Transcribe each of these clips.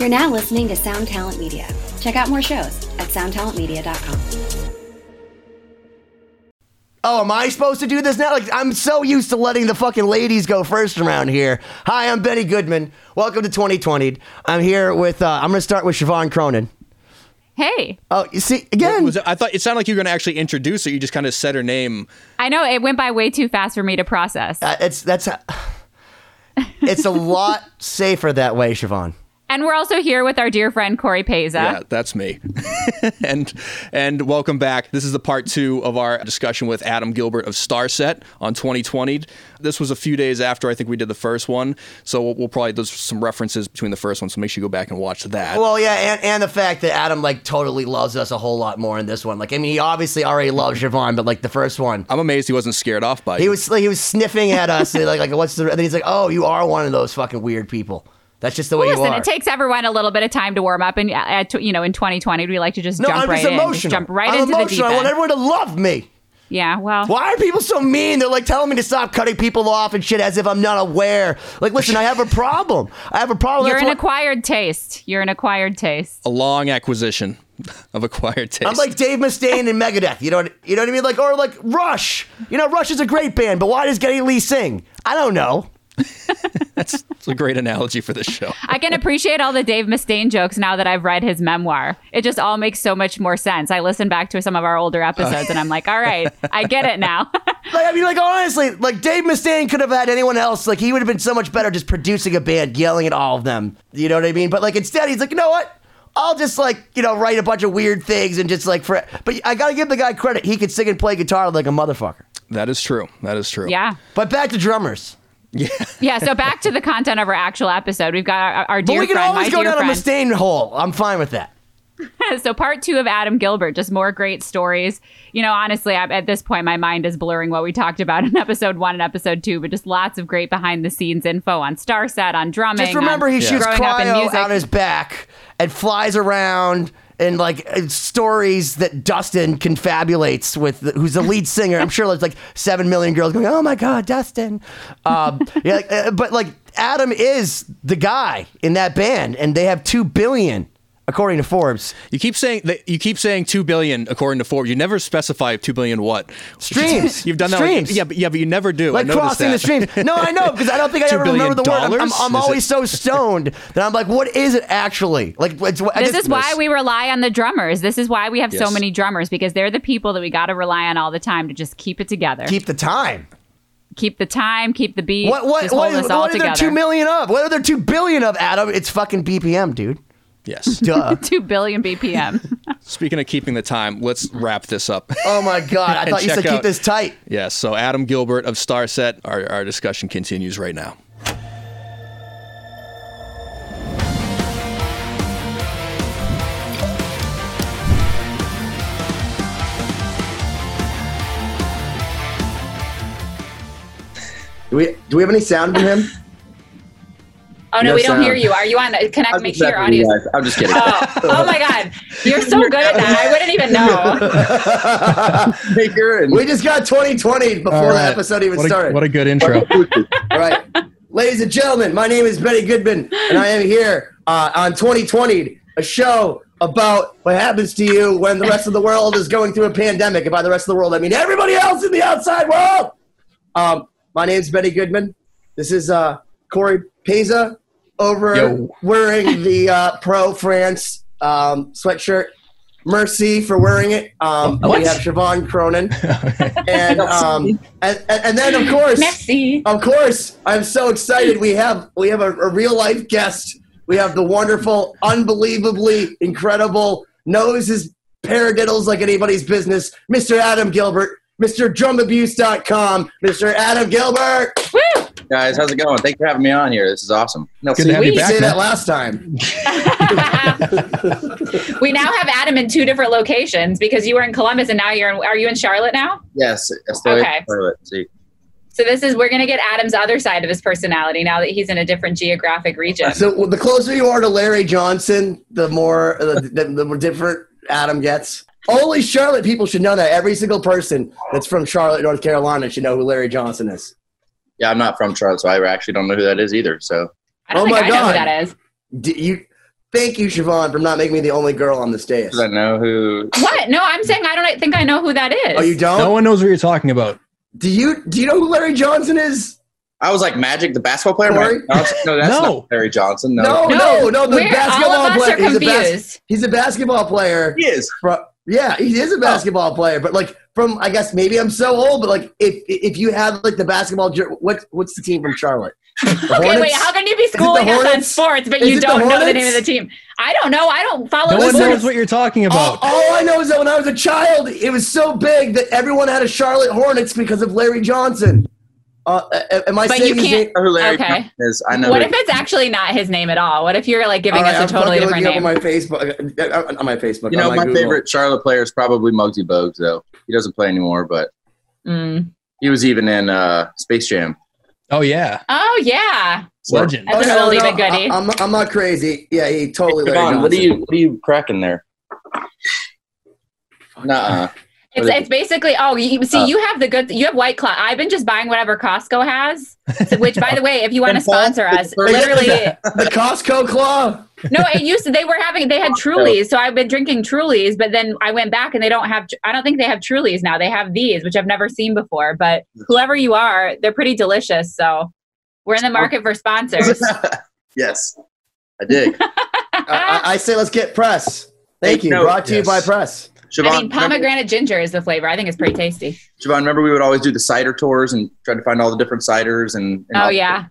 You're now listening to Sound Talent Media. Check out more shows at soundtalentmedia.com. Oh, am I supposed to do this now? Like, I'm so used to letting the fucking ladies go first around here. Hi, I'm Benny Goodman. Welcome to 2020. I'm here with, uh, I'm going to start with Siobhan Cronin. Hey, Oh, you see, again, Was it- I thought it sounded like you were going to actually introduce her. You just kind of said her name. I know it went by way too fast for me to process. uh, it's, that's, it's a lot safer that way, Siobhan. And we're also here with our dear friend Corey Peza. Yeah, that's me. and and welcome back. This is the part two of our discussion with Adam Gilbert of Starset on 2020. This was a few days after I think we did the first one, so we'll, we'll probably there's some references between the first one. So make sure you go back and watch that. Well, yeah, and, and the fact that Adam, like, totally loves us a whole lot more in this one. Like, I mean, he obviously already loves Siobhan, but, like, the first one, I'm amazed he wasn't scared off by he you. was, like, he was sniffing at us, and, like, like, what's the, and then he's like, oh, you are one of those fucking weird people. That's just the way you Listen, are. it takes everyone a little bit of time to warm up, and uh, at, you know, in 2020, we like to just no, jump I'm right just in, emotional. just jump right I'm into the deep emotional. I want everyone to love me. yeah, well, Why are people so mean? They're like telling me to stop cutting people off and shit as if I'm not aware. Like, listen, I have a problem. I have a problem. you're That's an what- acquired taste. You're an acquired taste. a long acquisition of acquired taste. I'm like Dave Mustaine and Megadeth. You know what? You know what I mean? Like, or like Rush. You know, Rush is a great band, but why does Geddy Lee sing? I don't know. That's, that's a great analogy for this show. I can appreciate all the Dave Mustaine jokes now that I've read his memoir. It just all makes so much more sense. I listen back to some of our older episodes, and I'm like, all right, I get it now. Like, I mean, like honestly, like Dave Mustaine could have had anyone else. Like, he would have been so much better just producing a band, yelling at all of them. You know what I mean? But like instead, he's like, you know what? I'll just like you know write a bunch of weird things and just like for. But I gotta give the guy credit. He could sing and play guitar like a motherfucker. That is true. That is true. yeah. But back to drummers. Yeah, yeah. so back to the content of our actual episode. We've got our, our But we can friend, always go dear down a friend. Mustaine hole. I'm fine with that. so part two of Adam Gilbert, just more great stories. You know, honestly, I, at this point, my mind is blurring what we talked about in episode one and episode two, but just lots of great behind the scenes info on Starset, on drumming. Just remember, he shoots cryo out his back and flies around and like stories that Dustin confabulates with, who's the lead singer. I'm sure there's like seven million girls going, "Oh my god, Dustin!" Um, yeah, but like Adam is the guy in that band, and they have two billion according to Forbes. You keep saying that you keep saying two billion according to Forbes. You never specify two billion what Streams. You've done that. Streams. yeah, but yeah, but you never do. Like crossing the streams. No, I know because I don't think I ever remember the word. I'm I'm. I'm always it- so stoned that I'm like, what is it actually? Like, it's, This just- is why we rely on the drummers. This is why we have so many drummers because they're the people that we got to rely on all the time to just keep it together, keep, keep the time. Keep the time, keep the beat, What what just what, us all what are there together. two million of? What are there two billion of, Adam? It's fucking BPM, dude. Yes. Duh. Two billion BPM. Speaking of keeping the time, let's wrap this up. oh my god! I thought you said check keep this tight. yes. So Adam Gilbert of Starset, our, our discussion continues right now. Do we do we have any sound from him? Oh no, No we don't hear you. Are you on? Connect. I'm Make sure your messing audio. you guys. I'm just kidding. Oh, oh my God, you're so good at that. I wouldn't even know. Baker and We just got 2020 before the episode even what started. What a good intro. All right, ladies and gentlemen, my name is Benny Goodman, and I am here uh, on 2020, a show about what happens to you when the rest of the world is going through a pandemic. And by the rest of the world, I mean everybody else in the outside world. Um, my name is Benny Goodman. This is uh, Corey Peza over Yo. wearing the uh, Pro France um, sweatshirt. Mercy for wearing it. Um, we have Siobhan Cronin, and um, and, and and then of course, Merci. of course, I'm so excited. We have we have a, a real life guest. We have the wonderful, unbelievably incredible, knows his paradiddles like anybody's business, Mr. Adam Gilbert, Mr. DrumAbuse.com, Mr. Adam Gilbert. Woo! Guys, how's it going? Thanks for having me on here. This is awesome. No, Good see, to have you You back, say that last time. we now have Adam in two different locations because you were in Columbus and now you're in. Are you in Charlotte now? yes, estoy Okay. en Charlotte. Sí. So this is we're gonna get Adam's other side of his personality now that he's in a different geographic region. So well, the closer you are to Larry Johnson, the more uh, the, the, the more different Adam gets. Only Charlotte people should know that. Every single person that's from Charlotte, North Carolina, should know who Larry Johnson is. Yeah, I'm not from Charlotte, so I actually don't know who that is either. So I don't Oh think my I know God. who that is. Do you Thank you, Siobhan, for not making me the only girl on the stage. Does I know who? What? No, I'm saying I don't think I know who that is. Oh, you don't? No one knows what you're talking about. Do you do you know who Larry Johnson is? I was like Magic, the basketball player. Corey? Magic Johnson? No, that's No. not Larry Johnson. No, No, no, no, the we're- basketball all of us player. are He's a, bas- he's a basketball player. he is. Fro- yeah, he is a Oh. basketball player, but like from I guess maybe I'm so old, but like if if you had like the basketball, jer- what what's the team from Charlotte? The Okay, wait. How can you be schooling us on sports, but Is you don't know the name of the team? I don't know. I don't follow No one sports. knows what you're talking All, about. all I know is that when I was a child, it was so big that everyone had a Charlotte Hornets because of Larry Johnson. Uh, am I But saying his name? I know who Larry Okay. Is. I know. What if it's actually not his name at all? What if you're like giving All right, us a I'm totally fucking different looking name? up on my Facebook. uh, On my Facebook. you know, on my Google. favorite Charlotte player is probably Muggsy Bogues, though. He doesn't play anymore, but Mm. he was even in uh, Space Jam. Oh yeah, Oh yeah, legend. That's an oldie but goodie. I, am I'm not crazy. Yeah, he totally. Larry Javon, what are you what are you cracking there? Nuh-uh. It's it's basically. Oh, you see, Uh. you have the good. You have White Claw. I've been just buying whatever Costco has. so- which, by the way, if you want to sponsor us, literally, the Costco Claw? no. It used to. They were having. They had Trulies, so I've been drinking Trulies. But then I went back and they don't have. I don't think they have Trulies now. They have these, which I've never seen before. But whoever you are, they're pretty delicious. So we're in the market for sponsors. yes, I dig. I, I, I say let's get press. Thank Take you. note. Brought to you by press. Siobhan, I mean, remember, pomegranate ginger is the flavor. I think it's pretty tasty. Siobhan, remember we would always do the cider tours and try to find all the different ciders and. and Oh, yeah.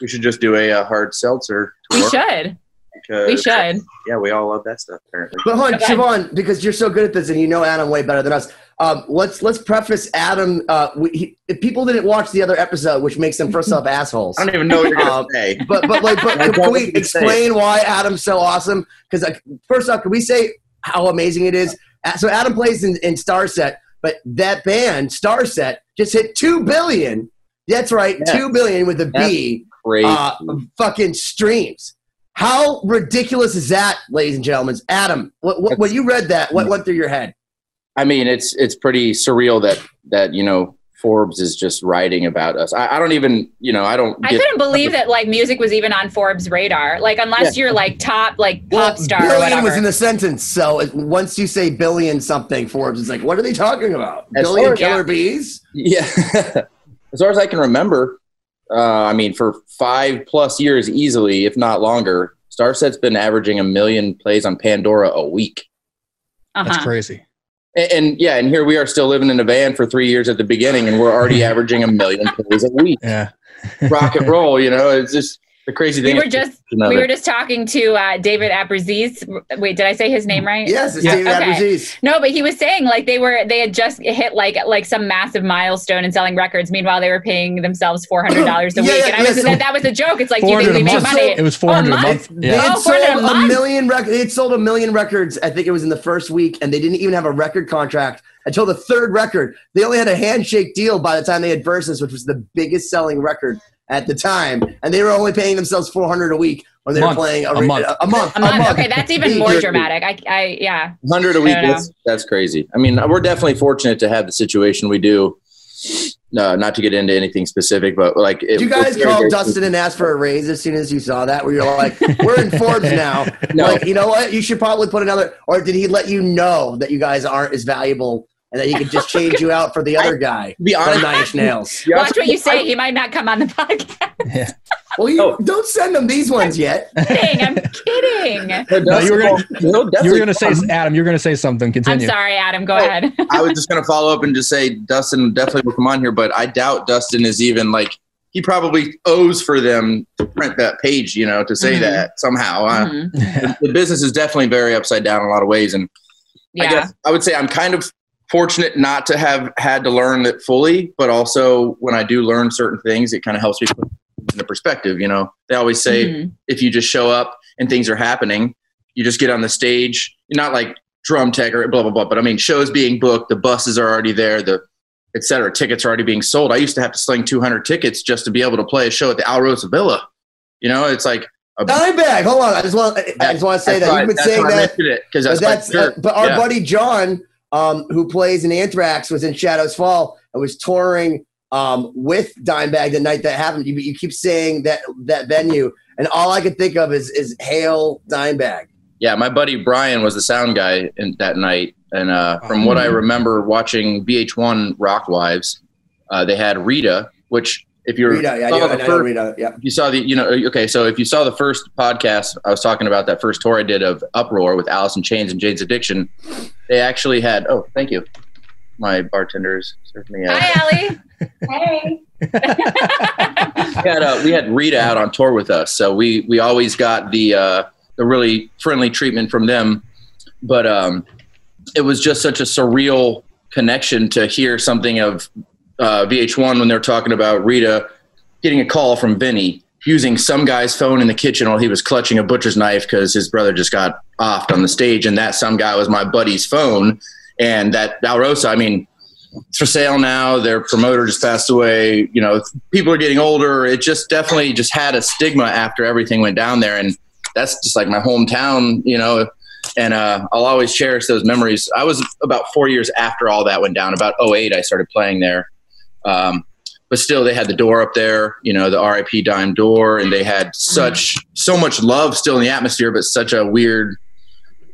We should just do a, uh hard seltzer. We should. Because, We should. Yeah, we all love that stuff apparently. But hold on, Siobhan, because you're so good at this and you know Adam way better than us. Um, let's let's preface Adam. Uh, we, he, if people didn't watch the other episode, which makes them first off assholes. I don't even know what you're gonna Um, say. But but like, but can, we think you can say explain why Adam's so awesome? Because like, first off, can we say how amazing it is? So Adam plays in, in Starset, but that band Starset just hit two billion. That's right, Yeah. two billion with a B. Crazy. Uh, fucking streams. How ridiculous is that, ladies and gentlemen? Adam, what, what, when you read that, what went through your head? I mean, it's it's pretty surreal that that you know Forbes is just writing about us. I, I don't even you know I don't. I couldn't believe that like music was even on Forbes' radar. Like unless you're like top like pop star or billion whatever. was in the sentence, so it, once you say billion something, Forbes is like, what are they talking about? As billion far as- killer Yeah. bees? Yeah. as far as I can remember, uh, I mean, for five plus years easily, if not longer, Starset's been averaging a million plays on Pandora a week. uh-huh. That's crazy. And, and yeah, and here we are still living in a van for three years at the beginning, and we're already averaging a million plays a week. Yeah. Rock and roll, you know, it's just the crazy We were just we were just talking to uh, David Abbruzzese. Wait, did I say his name right? Yes, it's Yeah. David Okay. Abbruzzese. No, but he was saying like they were they had just hit like like some massive milestone in selling records. Meanwhile, they were paying themselves four hundred dollars a Yeah, week, yeah, and I was so- that, that was a joke. It's like, you think 400 we a make month. money? It was 400 a Oh, month. They had Oh, sold a a month? million records. They had sold a million records. I think it was in the first week, and they didn't even have a record contract until the third record. They only had a handshake deal by the time they had Versus, which was the biggest selling record at the time, and they were only paying themselves four hundred a week when they Month. were playing A re- month. A, month. A month. Okay, that's even more dramatic. I, I yeah. hundred a week. I don't know. That's, that's crazy. I mean, we're definitely fortunate to have the situation we do. Uh, not to get into anything specific, but like, it, Did you guys we're call Dustin and ask for a raise as soon as you saw that? Where you're like, "We're in Forbes now." No. Like, you know what? You should probably put another. Or did he let you know that you guys aren't as valuable and that he could just change you out for the other guy To be from honest, Nine Inch Nails? to be honest Watch what you with I- say. He might not come on the podcast. Well, you Oh. don't send them these ones yet. kidding. I'm kidding. No, you were gonna- You were gonna say. Adam. You're gonna say something. Continue. I'm Continue. sorry, Adam. Go Oh. ahead. I was just gonna follow up and just say Dustin definitely will come on here, but I doubt Dustin is even like he probably owes for them to print that page, you know, to say Mhm. that somehow. Uh, Mhm. the, the business is definitely very upside down in a lot of ways, and I Yeah. guess I would say I'm kind of fortunate not to have had to learn it fully, but also when I do learn certain things, it kind of helps me put it into perspective. You know, they always say Mhm. if you just show up and things are happening, you just get on the stage. You're not like drum tech or blah blah blah, but I mean shows being booked, the buses are already there, the et cetera, tickets are already being sold. I used to have to sling 200 tickets just to be able to play a show at the Alrosa Villa. You know, it's like a, Dimebag. Hold on. I just want. I just want to say that's that why- you've been that's saying why that. mentioned it because But that's, that's. uh, but our Yeah. buddy John, um, who plays in Anthrax, was in Shadows Fall and was touring um, with Dimebag the night that happened. You, you keep saying that that venue, and all I could think of is is Hail Dimebag. Yeah, my buddy Brian was the sound guy in, that night, and uh, from what I remember watching VH1 Rock Wives, uh, they had Rita, which if you're Rita, yeah, I saw know, the I first- Rita. Yeah. if you saw the you know okay so if you saw the first podcast i was talking about that first tour i did of uproar with alice in chains and jane's addiction they actually had oh thank you my bartenders served me out. Hi, Allie. hey. we had uh, we had Rita out on tour with us, so we we always got the uh, the really friendly treatment from them. But um, it was just such a surreal connection to hear something of uh, VH1 when they're talking about Rita getting a call from Vinny using some guy's phone in the kitchen while he was clutching a butcher's knife because his brother just got offed on the stage, and that some guy was my buddy's phone, and that Alrosa, I mean it's for sale now. Their promoter just passed away. You know, people are getting older. It just definitely just had a stigma after everything went down there, and that's just like my hometown. You know, and uh, I'll always cherish those memories. I was about four years after all that went down. About 08, I started playing there. Um, but still, they had the door up there. You know, the RIP dime door, and they had such so much love still in the atmosphere, but such a weird.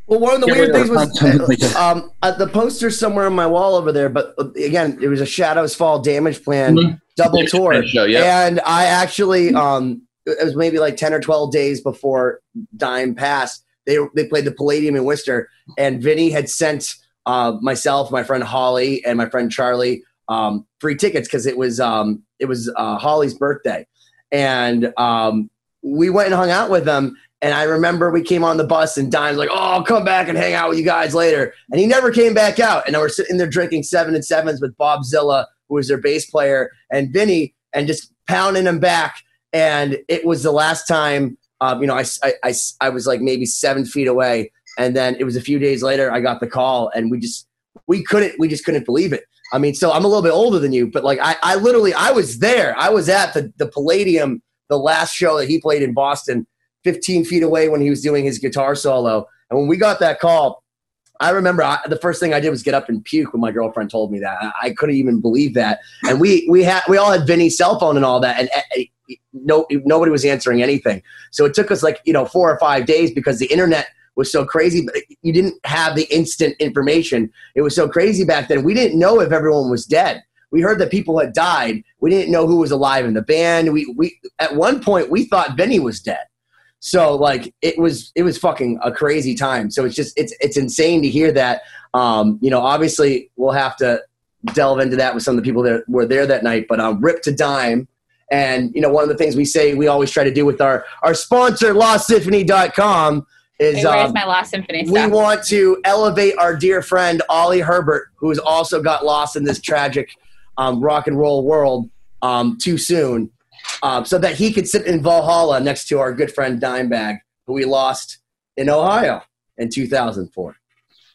Well, one of the Yeah, weird things was um, uh, the poster somewhere on my wall over there. But uh, again, it was a Shadows Fall Damage Plan Mhm. double Damage tour, show, yeah. and I actually um, it was maybe like ten or twelve days before Dime passed. They they played the Palladium in Worcester, and Vinny had sent uh, myself, my friend Holly, and my friend Charlie um, free tickets because it was um, it was uh, Holly's birthday, and um, we went and hung out with them. And I remember we came on the bus and Dime's like, "Oh, I'll come back and hang out with you guys later." And he never came back out. And we're sitting there drinking seven and sevens with Bob Zilla, who was their bass player, and Vinny, and just pounding him back. And it was the last time, um, you know, I, I, I, I was like maybe seven feet away. And then it was a few days later, I got the call, and we just we couldn't we just couldn't believe it. I mean, so I'm a little bit older than you, but like I, I literally I was there. I was at the the Palladium, the last show that he played in Boston, 15 feet away when he was doing his guitar solo. And when we got that call, I remember I, the first thing I did was get up and puke when my girlfriend told me that. I, I couldn't even believe that. And we we had we all had Vinny's cell phone and all that, and no nobody was answering anything. So it took us like you know four or five days because the internet was so crazy. But you didn't have the instant information. It was so crazy back then. We didn't know if everyone was dead. We heard that people had died. We didn't know who was alive in the band. We we at one point we thought Vinny was dead. So like it was it was fucking a crazy time. So it's just it's it's insane to hear that. Um, you know, obviously we'll have to delve into that with some of the people that were there that night. But um, rip to dime. And you know, one of the things we say we always try to do with our our sponsor, LostSymphony.com, is where's um, my Lost Symphony we want to elevate our dear friend Oli Herbert, who has also got lost in this tragic um, rock and roll world um, too soon, um, so that he could sit in Valhalla next to our good friend Dimebag, who we lost in Ohio in 2004.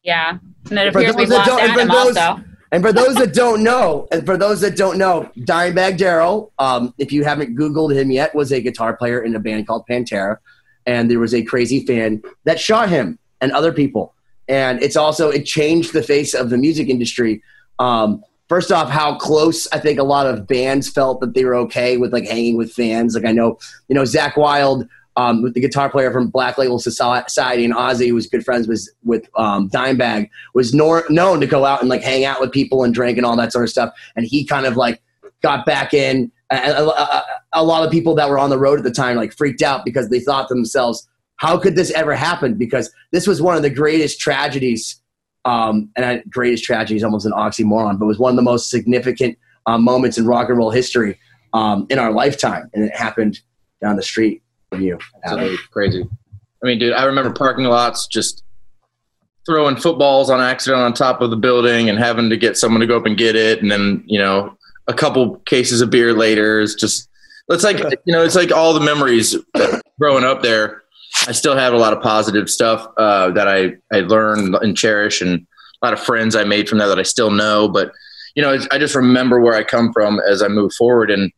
yeah. And it For appears we've that lost don't- and for Adam those- also. And for those that don't know, and for those that don't know, Dimebag Darrell, um, if you haven't Googled him yet, was a guitar player in a band called Pantera, and there was a crazy fan that shot him and other people. And it's also it changed the face of the music industry. Um, first off, how close I think a lot of bands felt that they were okay with like hanging with fans. Like I know, you know, Zakk Wylde. Um, with the guitar player from Black Label Society and Ozzy, who was good friends with with um, Dimebag, was nor- known to go out and like hang out with people and drink and all that sort of stuff. And he kind of like got back in. A, a, a- lot of people that were on the road at the time like freaked out because they thought to themselves, "How could this ever happen?" Because this was one of the greatest tragedies. Um, and I, greatest tragedy is almost an oxymoron, but was one of the most significant um, moments in rock and roll history um, in our lifetime, and it happened down the street from you. Absolutely crazy. I mean, dude, I remember parking lots just throwing footballs on accident on top of the building and having to get someone to go up and get it, and then you know a couple cases of beer later is just it's like you know it's like all the memories growing up there. I still have a lot of positive stuff uh, that I I learned and cherish, and a lot of friends I made from that that I still know. But you know, it's- I just remember where I come from as I move forward, and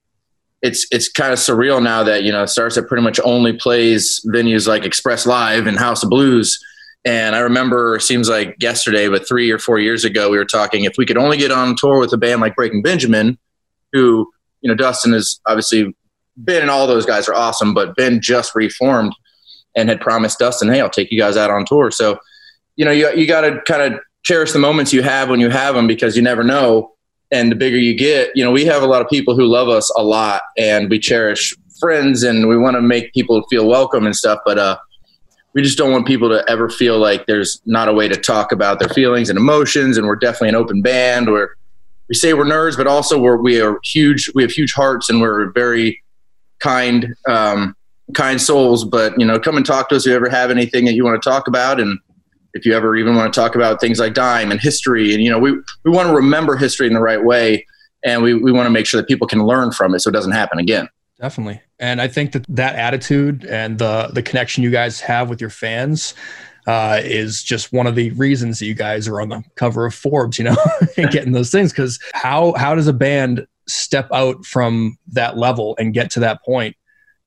it's it's kind of surreal now that you know Starset pretty much only plays venues like Express Live and House of Blues. And I remember, seems like yesterday, but three or four years ago, we were talking if we could only get on tour with a band like Breaking Benjamin, who you know Dustin has obviously Ben and all those guys are awesome, but Ben just reformed and had promised Dustin, "Hey, I'll take you guys out on tour." So, you know, you you got to kind of cherish the moments you have when you have them because you never know. And the bigger you get, you know, we have a lot of people who love us a lot, and we cherish friends, and we want to make people feel welcome and stuff. But uh, we just don't want people to ever feel like there's not a way to talk about their feelings and emotions. And we're definitely an open band. Where we say we're nerds, but also we're we are huge. We have huge hearts, and we're very kind um, kind souls. But you know, come and talk to us if you ever have anything that you want to talk about, and if you ever even want to talk about things like Dime and history, and you know, we we want to remember history in the right way, and we we want to make sure that people can learn from it so it doesn't happen again. Definitely. And I think that that attitude and the the connection you guys have with your fans uh, is just one of the reasons that you guys are on the cover of Forbes, you know, and getting those things. Because how how does a band step out from that level and get to that point?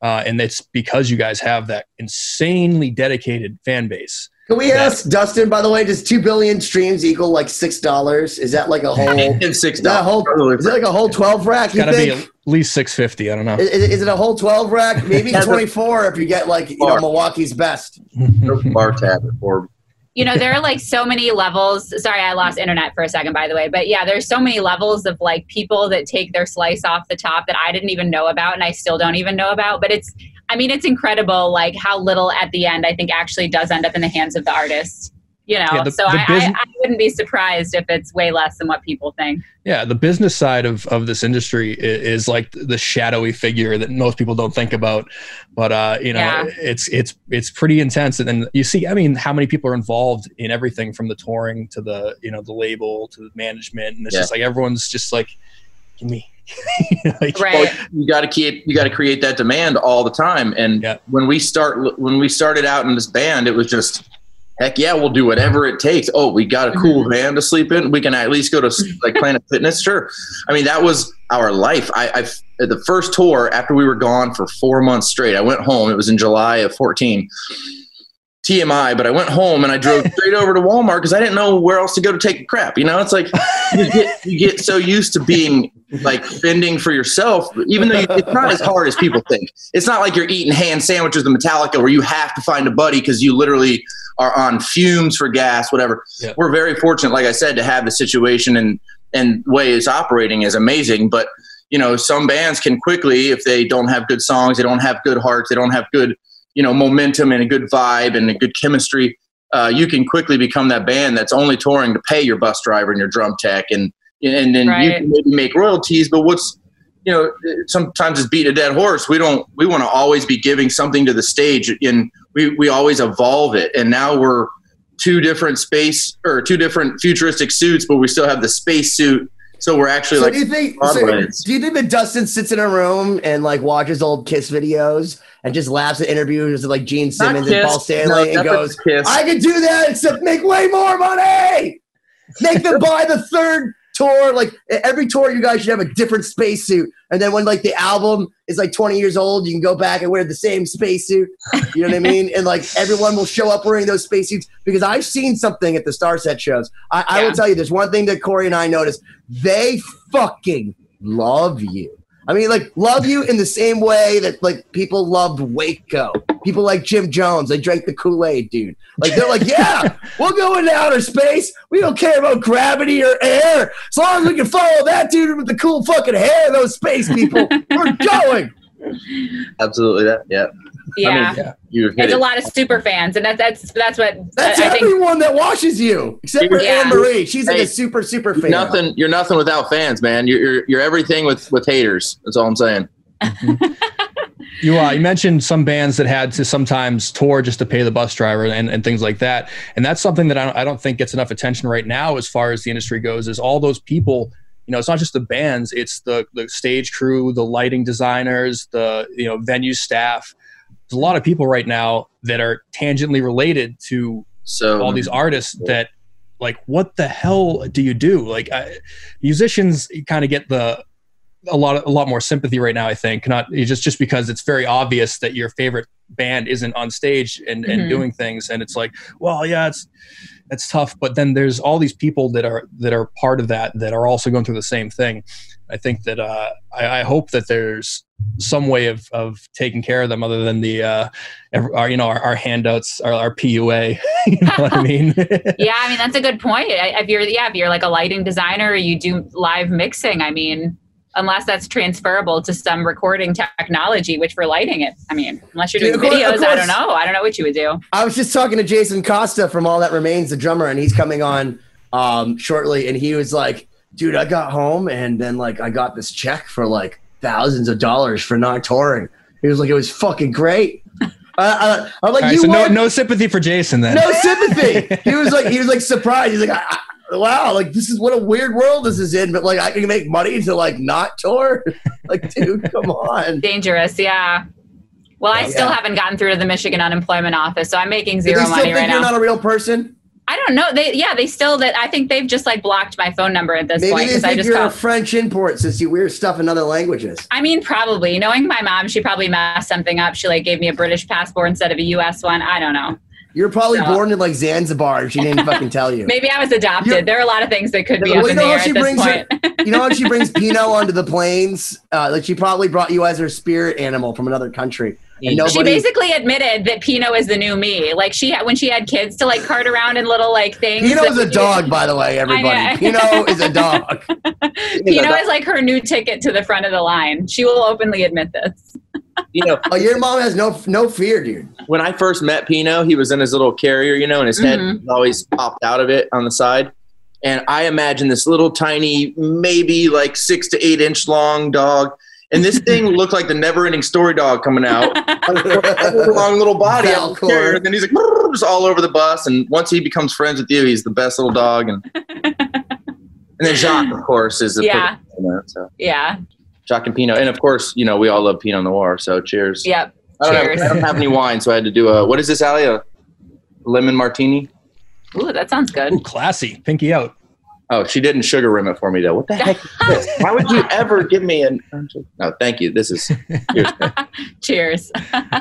Uh, and it's because you guys have that insanely dedicated fan base. Can we ask Dustin, by the way, does two billion streams equal like six dollars? Is that like a whole And six is that a whole is it like a whole twelve rack? You Got to be think? at least six fifty. I don't know. Is, is it a whole twelve rack? Maybe Yeah, but- twenty four if you get like you know Bar. Milwaukee's best. bar tab or you know there are like so many levels sorry i lost internet for a second by the way but yeah there's so many levels of like people that take their slice off the top that i didn't even know about and i still don't even know about but it's i mean it's incredible like how little at the end i think actually does end up in the hands of the artist you know Yeah, the- so the I, business- I, I wouldn't be surprised if it's way less than what people think Yeah, the business side of, of this industry i- is, like the shadowy figure that most people don't think about. But uh, you know, Yeah. it's it's it's pretty intense. And then you see, I mean, how many people are involved in everything from the touring to the you know the label to the management, and it's Yeah. just like everyone's just like, give me. like, right Well, you got to keep you got to create that demand all the time. And Yeah. when we start when we started out in this band, it was just heck yeah, we'll do whatever it takes. Oh, we got a cool Mm-hmm. van to sleep in. We can at least go to like Planet Fitness. Sure. I mean, that was our life. I, I the first tour after we were gone for four months straight. I went home. It was in July of fourteen. TMI, but I went home and I drove straight over to Walmart because I didn't know where else to go to take a crap. You know, it's like you get you get so used to being like fending for yourself, even though you, it's not as hard as people think. It's not like you're eating hand sandwiches with Metallica where you have to find a buddy because you literally are on fumes for gas, whatever. Yeah. We're very fortunate, like I said, to have the situation and and way it's operating is amazing. But you know, some bands can quickly, if they don't have good songs, they don't have good hearts, they don't have good you know momentum and a good vibe and a good chemistry. Uh, you can quickly become that band that's only touring to pay your bus driver and your drum tech, and and then you can maybe make royalties. But what's you know sometimes it's beating a dead horse. We don't we want to always be giving something to the stage, and we we always evolve it. And now we're two different space or two different futuristic suits, but we still have the space suit. So we're actually So like do you think? So, do you think that Dustin sits in a room and like watches old Kiss videos and just laughs at interviews with like Gene Simmons and Paul Stanley No, and goes, "I could do that, except make way more money. Make them buy the third tour. Like every tour, you guys should have a different spacesuit. And then when like the album is like 20 years old, you can go back and wear the same spacesuit. You know what I mean? And like everyone will show up wearing those spacesuits because I've seen something at the Starset shows. I, I will tell you, there's one thing that Corey and I noticed. They fucking love you. I mean, like, love you in the same way that like people loved Waco. People like Jim Jones, they drank the Kool Aid, dude. Like, they're like, yeah, we'll go into outer space. We don't care about gravity or air. As long as we can follow that dude with the cool fucking hair, those space people, we're going. absolutely that. Yeah, yeah yeah. you hit it's it. a lot of super fans and that's that's that's what That's i I think everyone that watches you, except for Yeah. Anne Marie. She's like a super, super fan. Nothing. You're nothing without fans, man. You're, you're you're everything with with haters. That's all I'm saying. You uh, you mentioned some bands that had to sometimes tour just to pay the bus driver and, and things like that, and that's something that I don't, I don't think gets enough attention right now as far as the industry goes. Is all those people, you know, it's not just the bands, it's the the stage crew, the lighting designers, the you know venue staff. There's a lot of people right now that are tangentially related to So all these artists that like what the hell do you do? Like I, musicians kind of get the a lot of, a lot more sympathy right now. I think not just just because it's very obvious that your favorite band isn't on stage and, and Mhm. doing things, and it's like, well, yeah, it's it's tough, but then there's all these people that are that are part of that that are also going through the same thing. I think that uh, I, I hope that there's some way of, of taking care of them other than the uh, our, you know our, our handouts our, our PUA. you know what I mean? yeah, I mean that's a good point. If you're yeah, if you're like a lighting designer, or you do live mixing. I mean, unless that's transferable to some recording technology, which for lighting it, I mean, unless you're Dude, doing of course- videos, I don't know. I don't know what you would do. I was just talking to Jason Costa from All That Remains, the drummer, and he's coming on um, shortly. And he was like, "Dude, I got home and then like I got this check for like thousands of dollars for not touring." He was like, "It was fucking great." I, I, I'm like, All right, "You so no no sympathy for Jason then. no sympathy. he was like, he was like surprised. He's like, I, I, wow, like this is what a weird world this is in. But like, I can make money to like not tour. like, dude, come on. Dangerous, yeah. Well, I Yeah. still haven't gotten through to the Michigan unemployment office, so I'm making zero money think right you're now. not a real person? I don't know. They yeah, they still that I think they've just like blocked my phone number at this Maybe point they because I think just you're a. French import since you weird stuff in other languages. I mean, probably. Knowing my mom, she probably messed something up. She like gave me a British passport instead of a U.S. one. I don't know. You're probably No. born in like Zanzibar she didn't fucking tell you. Maybe I was adopted. You're- there are a lot of things that could be Well, you know how she brings her- You know how she brings Pinot onto the planes? Uh, like she probably brought you as her spirit animal from another country. And she basically admitted that Pino is the new me. Like she had when she had kids to like cart around in little like things. Pinot's that a dog, by the way, everybody. know. Is a dog. Pinot is like her new ticket to the front of the line. She will openly admit this. You know, Oh, your mom has no no fear, dude. when I first met Pino, he was in his little carrier, you know, and his head Mhm. always popped out of it on the side. And I imagine this little tiny, maybe like six to eight inch long dog. And this thing looked like the never ending story dog coming out. long little body out of the carrier. And then he's like just all over the bus. And once he becomes friends with you, he's the best little dog. And and then Jacques, of course, is the Yeah. perfect in that, so Yeah. Jacques and Pinot. And of course, you know, we all love Pinot Noir. So cheers. Yep. I don't, Cheers. have, I don't have any wine, so I had to do a what is this, Ali? A lemon martini? Ooh, that sounds good. Ooh, classy, pinky out. Oh, she didn't sugar rim it for me though. What the heck is this? Why would you ever give me an? No, thank you. This is. Cheers. Cheers.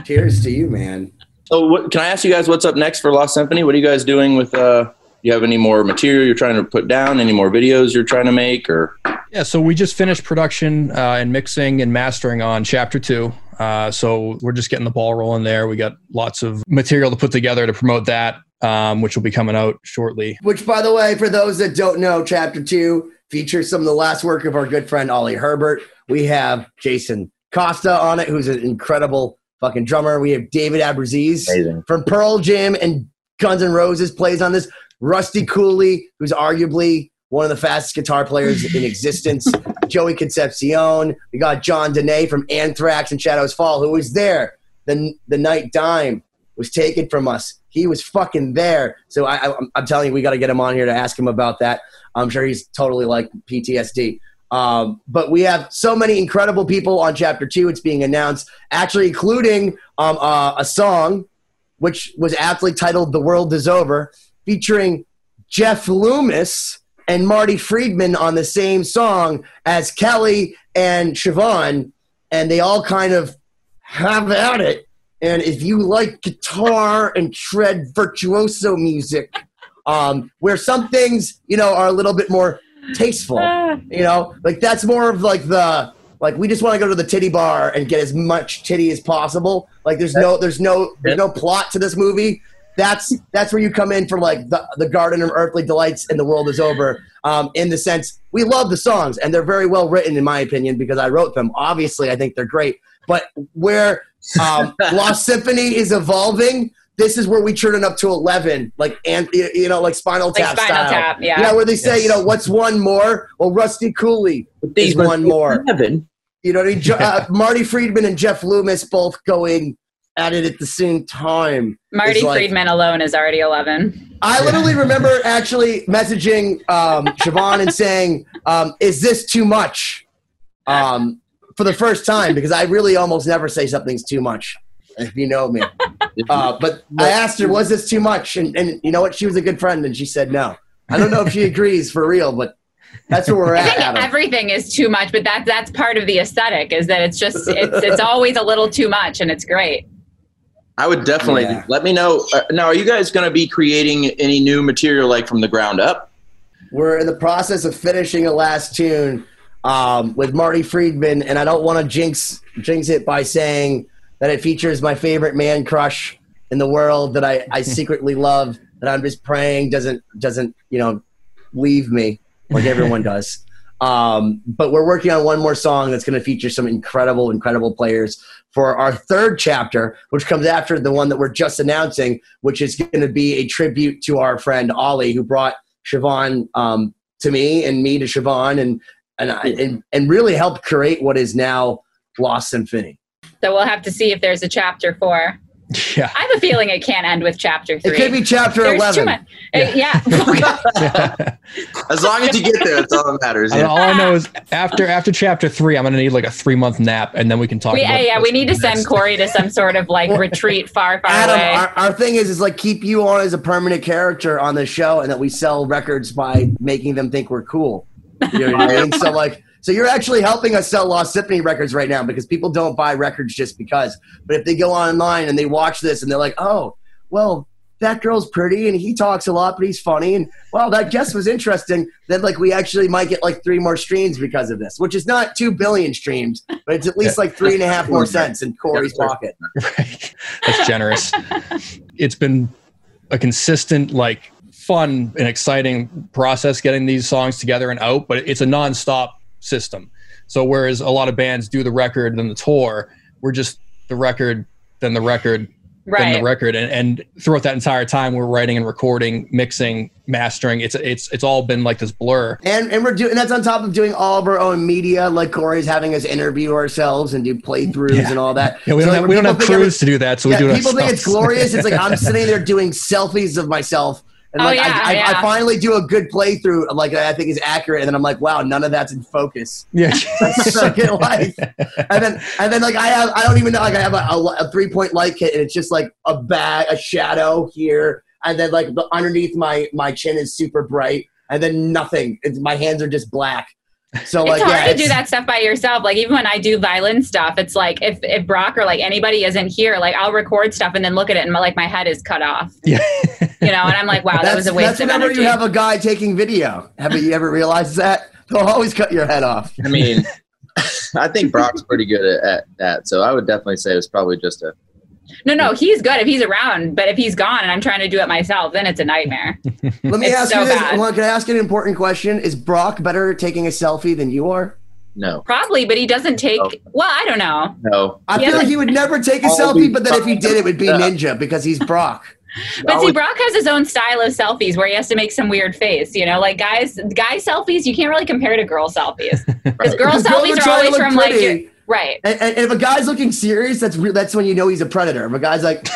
Cheers to you, man. So, what, can I ask you guys what's up next for Lost Symphony? What are you guys doing with? uh You have any more material you're trying to put down? Any more videos you're trying to make? Or Yeah, so we just finished production uh, and mixing and mastering on chapter two. Uh, so we're just getting the ball rolling there. We got lots of material to put together to promote that, um, which will be coming out shortly. Which, by the way, for those that don't know, chapter two features some of the last work of our good friend Oli Herbert. We have Jason Costa on it, who's an incredible fucking drummer. We have David Abbruzzese amazing. from Pearl Jam and Guns N' Roses plays on this. Rusty Cooley, who's arguably one of the fastest guitar players in existence. Joey Concepcion. We got Jon Donais from Anthrax and Shadows Fall, who was there the the night Dime was taken from us. He was fucking there. So I, I, I'm telling you, we got to get him on here to ask him about that. I'm sure he's totally like PTSD. Um, but we have so many incredible people on chapter two. It's being announced, actually, including um, uh, a song which was aptly titled "The World Is Over," featuring Jeff Loomis and Marty Friedman on the same song as Kelly and Siobhan, and they all kind of have at it. And if you like guitar and shred virtuoso music, um, where some things you know are a little bit more tasteful, Ah, you know, like that's more of like the like we just want to go to the titty bar and get as much titty as possible. Like there's no there's no there's no plot to this movie. That's that's where you come in for like the the Garden of Earthly Delights and the World Is Over. Um, in the sense we love the songs and they're very well written in my opinion because I wrote them. Obviously, I think they're great. But where um, Lost Symphony is evolving, this is where we turn it up to eleven, like and you you know like Spinal like Tap Spinal style. Tap. Yeah. Yeah, where they say, Yes. you know, what's one more? Well, Rusty Cooley is one more. Heaven. You know, what I mean? Jo- uh, Marty Friedman and Jeff Loomis both going at it at the same time. Marty like- Friedman alone is already 11. I literally remember actually messaging um, Siobhan and saying, um, "Is this too much?" Um, for the first time because I really almost never say something's too much. If you know me, uh, but I asked her, "Was this too much?" And, and you know what? She was a good friend, and she said no. I don't know if she agrees for real, but That's where we're I at. think Adam. everything is too much, but that's that's part of the aesthetic is that it's just it's it's always a little too much, and it's great. I would definitely Yeah. let me know. Uh, now, are you guys going to be creating any new material like from the ground up? We're in the process of finishing a last tune um, with Marty Friedman, and I don't want to jinx jinx it by saying that it features my favorite man crush in the world that I, I secretly love that I'm just praying doesn't doesn't you know leave me like everyone does. Um, but we're working on one more song that's going to feature some incredible, incredible players for our third chapter, which comes after the one that we're just announcing, which is going to be a tribute to our friend Oli, who brought Siobhan um, to me and me to Siobhan, and and, and and really helped create what is now Lost Symphony. So we'll have to see if there's a chapter four. Yeah. I have a feeling it can't end with chapter three. It could be chapter There's eleven. too much. Uh, yeah. As long as you get there, that's all that matters. Yeah. all I know is after after chapter three, I'm gonna need like a three month nap, and then we can talk. we, about yeah, we need to send. Corey to some sort of like retreat far, far Adam, away. our, our thing is is like keep you on as a permanent character on the show, and that we sell records by making them think we're cool. You know what I mean? So like, so you're actually helping us sell Lost Symphony records right now because people don't buy records just because. But if they go online and they watch this and they're like, oh, well, that girl's pretty and he talks a lot, but he's funny, and wow, that guest was interesting. Then like we actually might get like three more streams because of this, which is not two billion streams, but it's at least like three and a half more cents in Corey's pocket. Right. That's generous. it's been a consistent, like, fun and exciting process getting these songs together and out, but it's a nonstop system. So whereas a lot of bands do the record, then the tour, we're just the record, then the record, then the record, and, and throughout that entire time, we're writing and recording, mixing, mastering. It's it's it's all been like this blur. And and we're doing that's on top of doing all of our own media, like Corey's having us interview ourselves and do playthroughs Yeah. and all that. Yeah, we So, don't like, have, when we don't have think every- crews to do that, so we do it people think it's glorious. It's like I'm sitting there doing selfies of myself. And Oh, like yeah, I, I, yeah. I finally do a good playthrough, like I think is accurate, and then I'm like, wow, none of that's in focus. yeah. Second life, and then and then like I have I don't even know like I have a, a, a three point light kit, and it's just like a bag, a shadow here, and then like the, underneath my my chin is super bright, and then nothing. It's, my hands are just black. So like it's hard yeah, to it's- do that stuff by yourself. Like even when I do violin stuff, it's like if, if Brock or like anybody isn't here, like I'll record stuff and then look at it and my, like my head is cut off. Yeah. You know, and I'm like, wow, that was a waste that's of whenever energy. you have a guy taking video. Haven't you ever realized that? They'll always cut your head off. I mean, I think Brock's pretty good at, at that. So I would definitely say it was probably just a. no, no, he's good if he's around, but if he's gone and I'm trying to do it myself, then it's a nightmare. Let me It's ask so you this. Well, Can I ask you an important question? Is Brock better at taking a selfie than you are? No, Probably, but he doesn't take. Oh. Well, I don't know. no. I Yeah, feel like he would never take a selfie, but then if he did, it would be Yeah. Ninja because he's Brock. But see, Brock has his own style of selfies where he has to make some weird face. You know, like guys, guy selfies you can't really compare to girl selfies because girl Because girls selfies are are always look from like pretty. your, right. And, and, and if a guy's looking serious, that's re- that's when you know he's a predator. If a guy's like,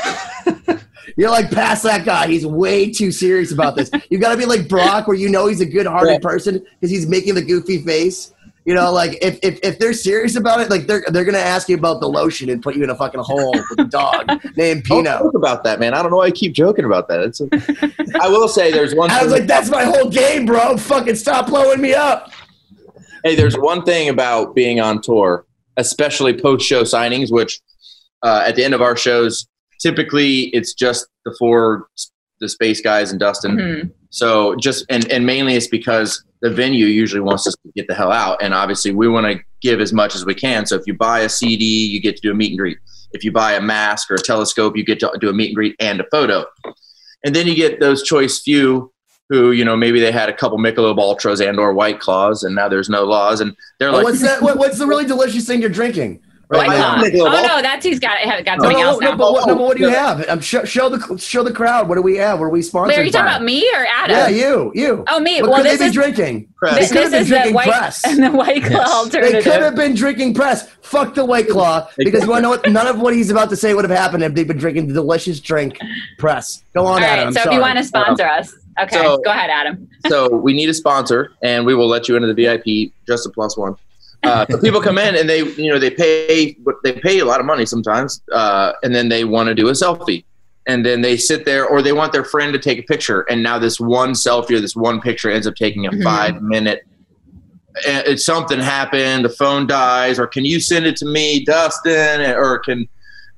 you're like past that guy, he's way too serious about this. You got to be like Brock, where you know he's a good-hearted Yeah. person because he's making the goofy face. You know, like if, if, if they're serious about it, like they're they're gonna ask you about the lotion and put you in a fucking hole with a dog named Don't Pino. joke about that, man. I don't know why I keep joking about that. It's. A, I will say there's one. I was like, that's my whole game, bro. Fucking stop blowing me up. hey, there's one thing about being on tour, especially post-show signings, which uh, at the end of our shows, typically it's just the four, the space guys and Dustin. Mhm. So just and and mainly it's because the venue usually wants us to get the hell out, and obviously we want to give as much as we can. So if you buy a CD, you get to do a meet and greet. If you buy a mask or a telescope, you get to do a meet and greet and a photo. And then you get those choice few who you know maybe they had a couple Michelob Ultras and or White Claws, and now there's no laws, and they're Oh, like, what's that? What, what's the really delicious thing you're drinking? White I Claw. Oh no, that's he's got got something no, else no, now. but what, no, but what do you oh. have? I'm show, show the show the crowd. What do we have? What are we sponsored? Wait, are you talking by? about me or Adam? Yeah, you, you. Oh, me. What well, could this they be is drinking? Press. this, They could have been the drinking white press. and the white claw Yes. They could have been drinking press. Fuck the White Claw. Because could. you want to know what? None of what he's about to say would have happened if they'd been drinking the delicious drink press. Go on, All Adam. right, I'm so if you want to sponsor us, okay, So- go ahead, Adam. so we need a sponsor, and we will let you into the VIP just a plus one. Uh, so people come in and they, you know, they pay, they pay a lot of money sometimes, uh, and then they want to do a selfie, and then they sit there, or they want their friend to take a picture, and now this one selfie or this one picture ends up taking a Mhm. five minute it's something happened, the phone dies, or can you send it to me, Dustin, or can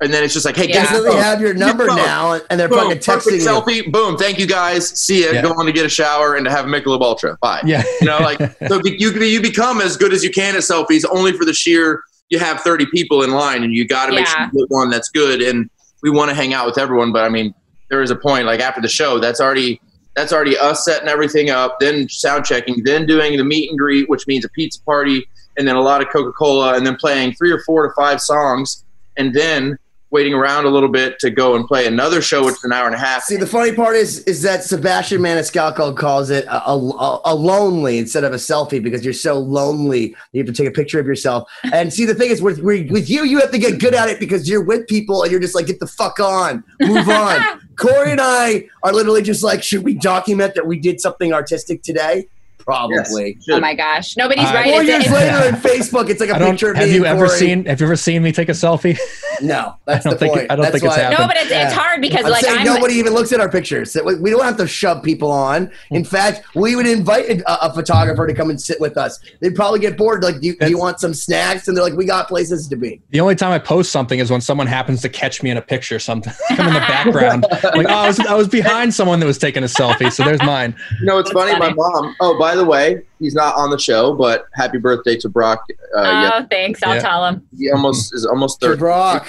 and then it's just like, hey, Yeah. get So your they have your number phone. now, and they're Boom, fucking texting perfect you. selfie. Boom, thank you guys. See ya. Yeah. Go on to get a shower and to have a Michelob Ultra. Bye. Yeah. You know, like so you you become as good as you can at selfies, only for the sheer you have 30 people in line, and you got to make sure you get one that's good. And we want to hang out with everyone, but I mean, there is a point like after the show, that's already that's already us setting everything up, then sound checking, then doing the meet and greet, which means a pizza party, and then a lot of Coca Cola, and then playing three or four to five songs, and then waiting around a little bit to go and play another show, which is an hour and a half. See, the funny part is, is that Sebastian Maniscalco calls it a, a, a lonely instead of a selfie because you're so lonely. You have to take a picture of yourself. And see, the thing is, with with with you, you have to get good at it because you're with people and you're just like, get the fuck on, move on. Corey and I are literally just like, should we document that we did something artistic today? Probably. Should. Oh my gosh, nobody's Uh, right. Four It's- years it's- later on Facebook, it's like a picture of Have me you ever Corey. seen? Have you ever seen me take a selfie? No, that's I don't think point. I don't That's think it's happened. no, but it's, Yeah. it's hard because I'm like I'm nobody even looks at our pictures. We we don't have to shove people on. In fact, we would invite a, a photographer to come and sit with us. They'd probably get bored. Like, do you, do you want some snacks? And they're like, we got places to be. The only time I post something is when someone happens to catch me in a picture. Something I'm in the background. like, oh, I was, I was behind someone that was taking a selfie. So there's mine. You know, it's funny, funny. My mom. Oh, by the way, he's not on the show, but happy birthday to Brock. Uh, Oh, yeah, thanks. I'll Yeah. tell him. he almost is almost For thirty. Brock.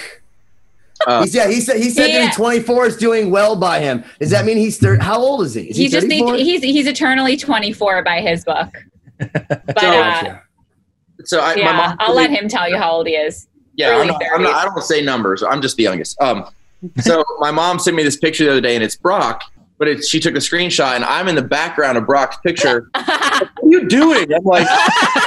Uh, He said he said he said that he's 24 is doing well by him. Does that mean he's thir- how old is he? Is He he just needs. He's he's eternally 24 by his book. But So- uh, So I, my yeah, mom. I'll let him tell you how old he is. Yeah, I'm not, I'm not, I don't say numbers. I'm just the youngest. Um, so my mom sent me this picture the other day, and it's Brock. But it, she took a screenshot, and I'm in the background of Brock's picture. what are you doing? I'm like,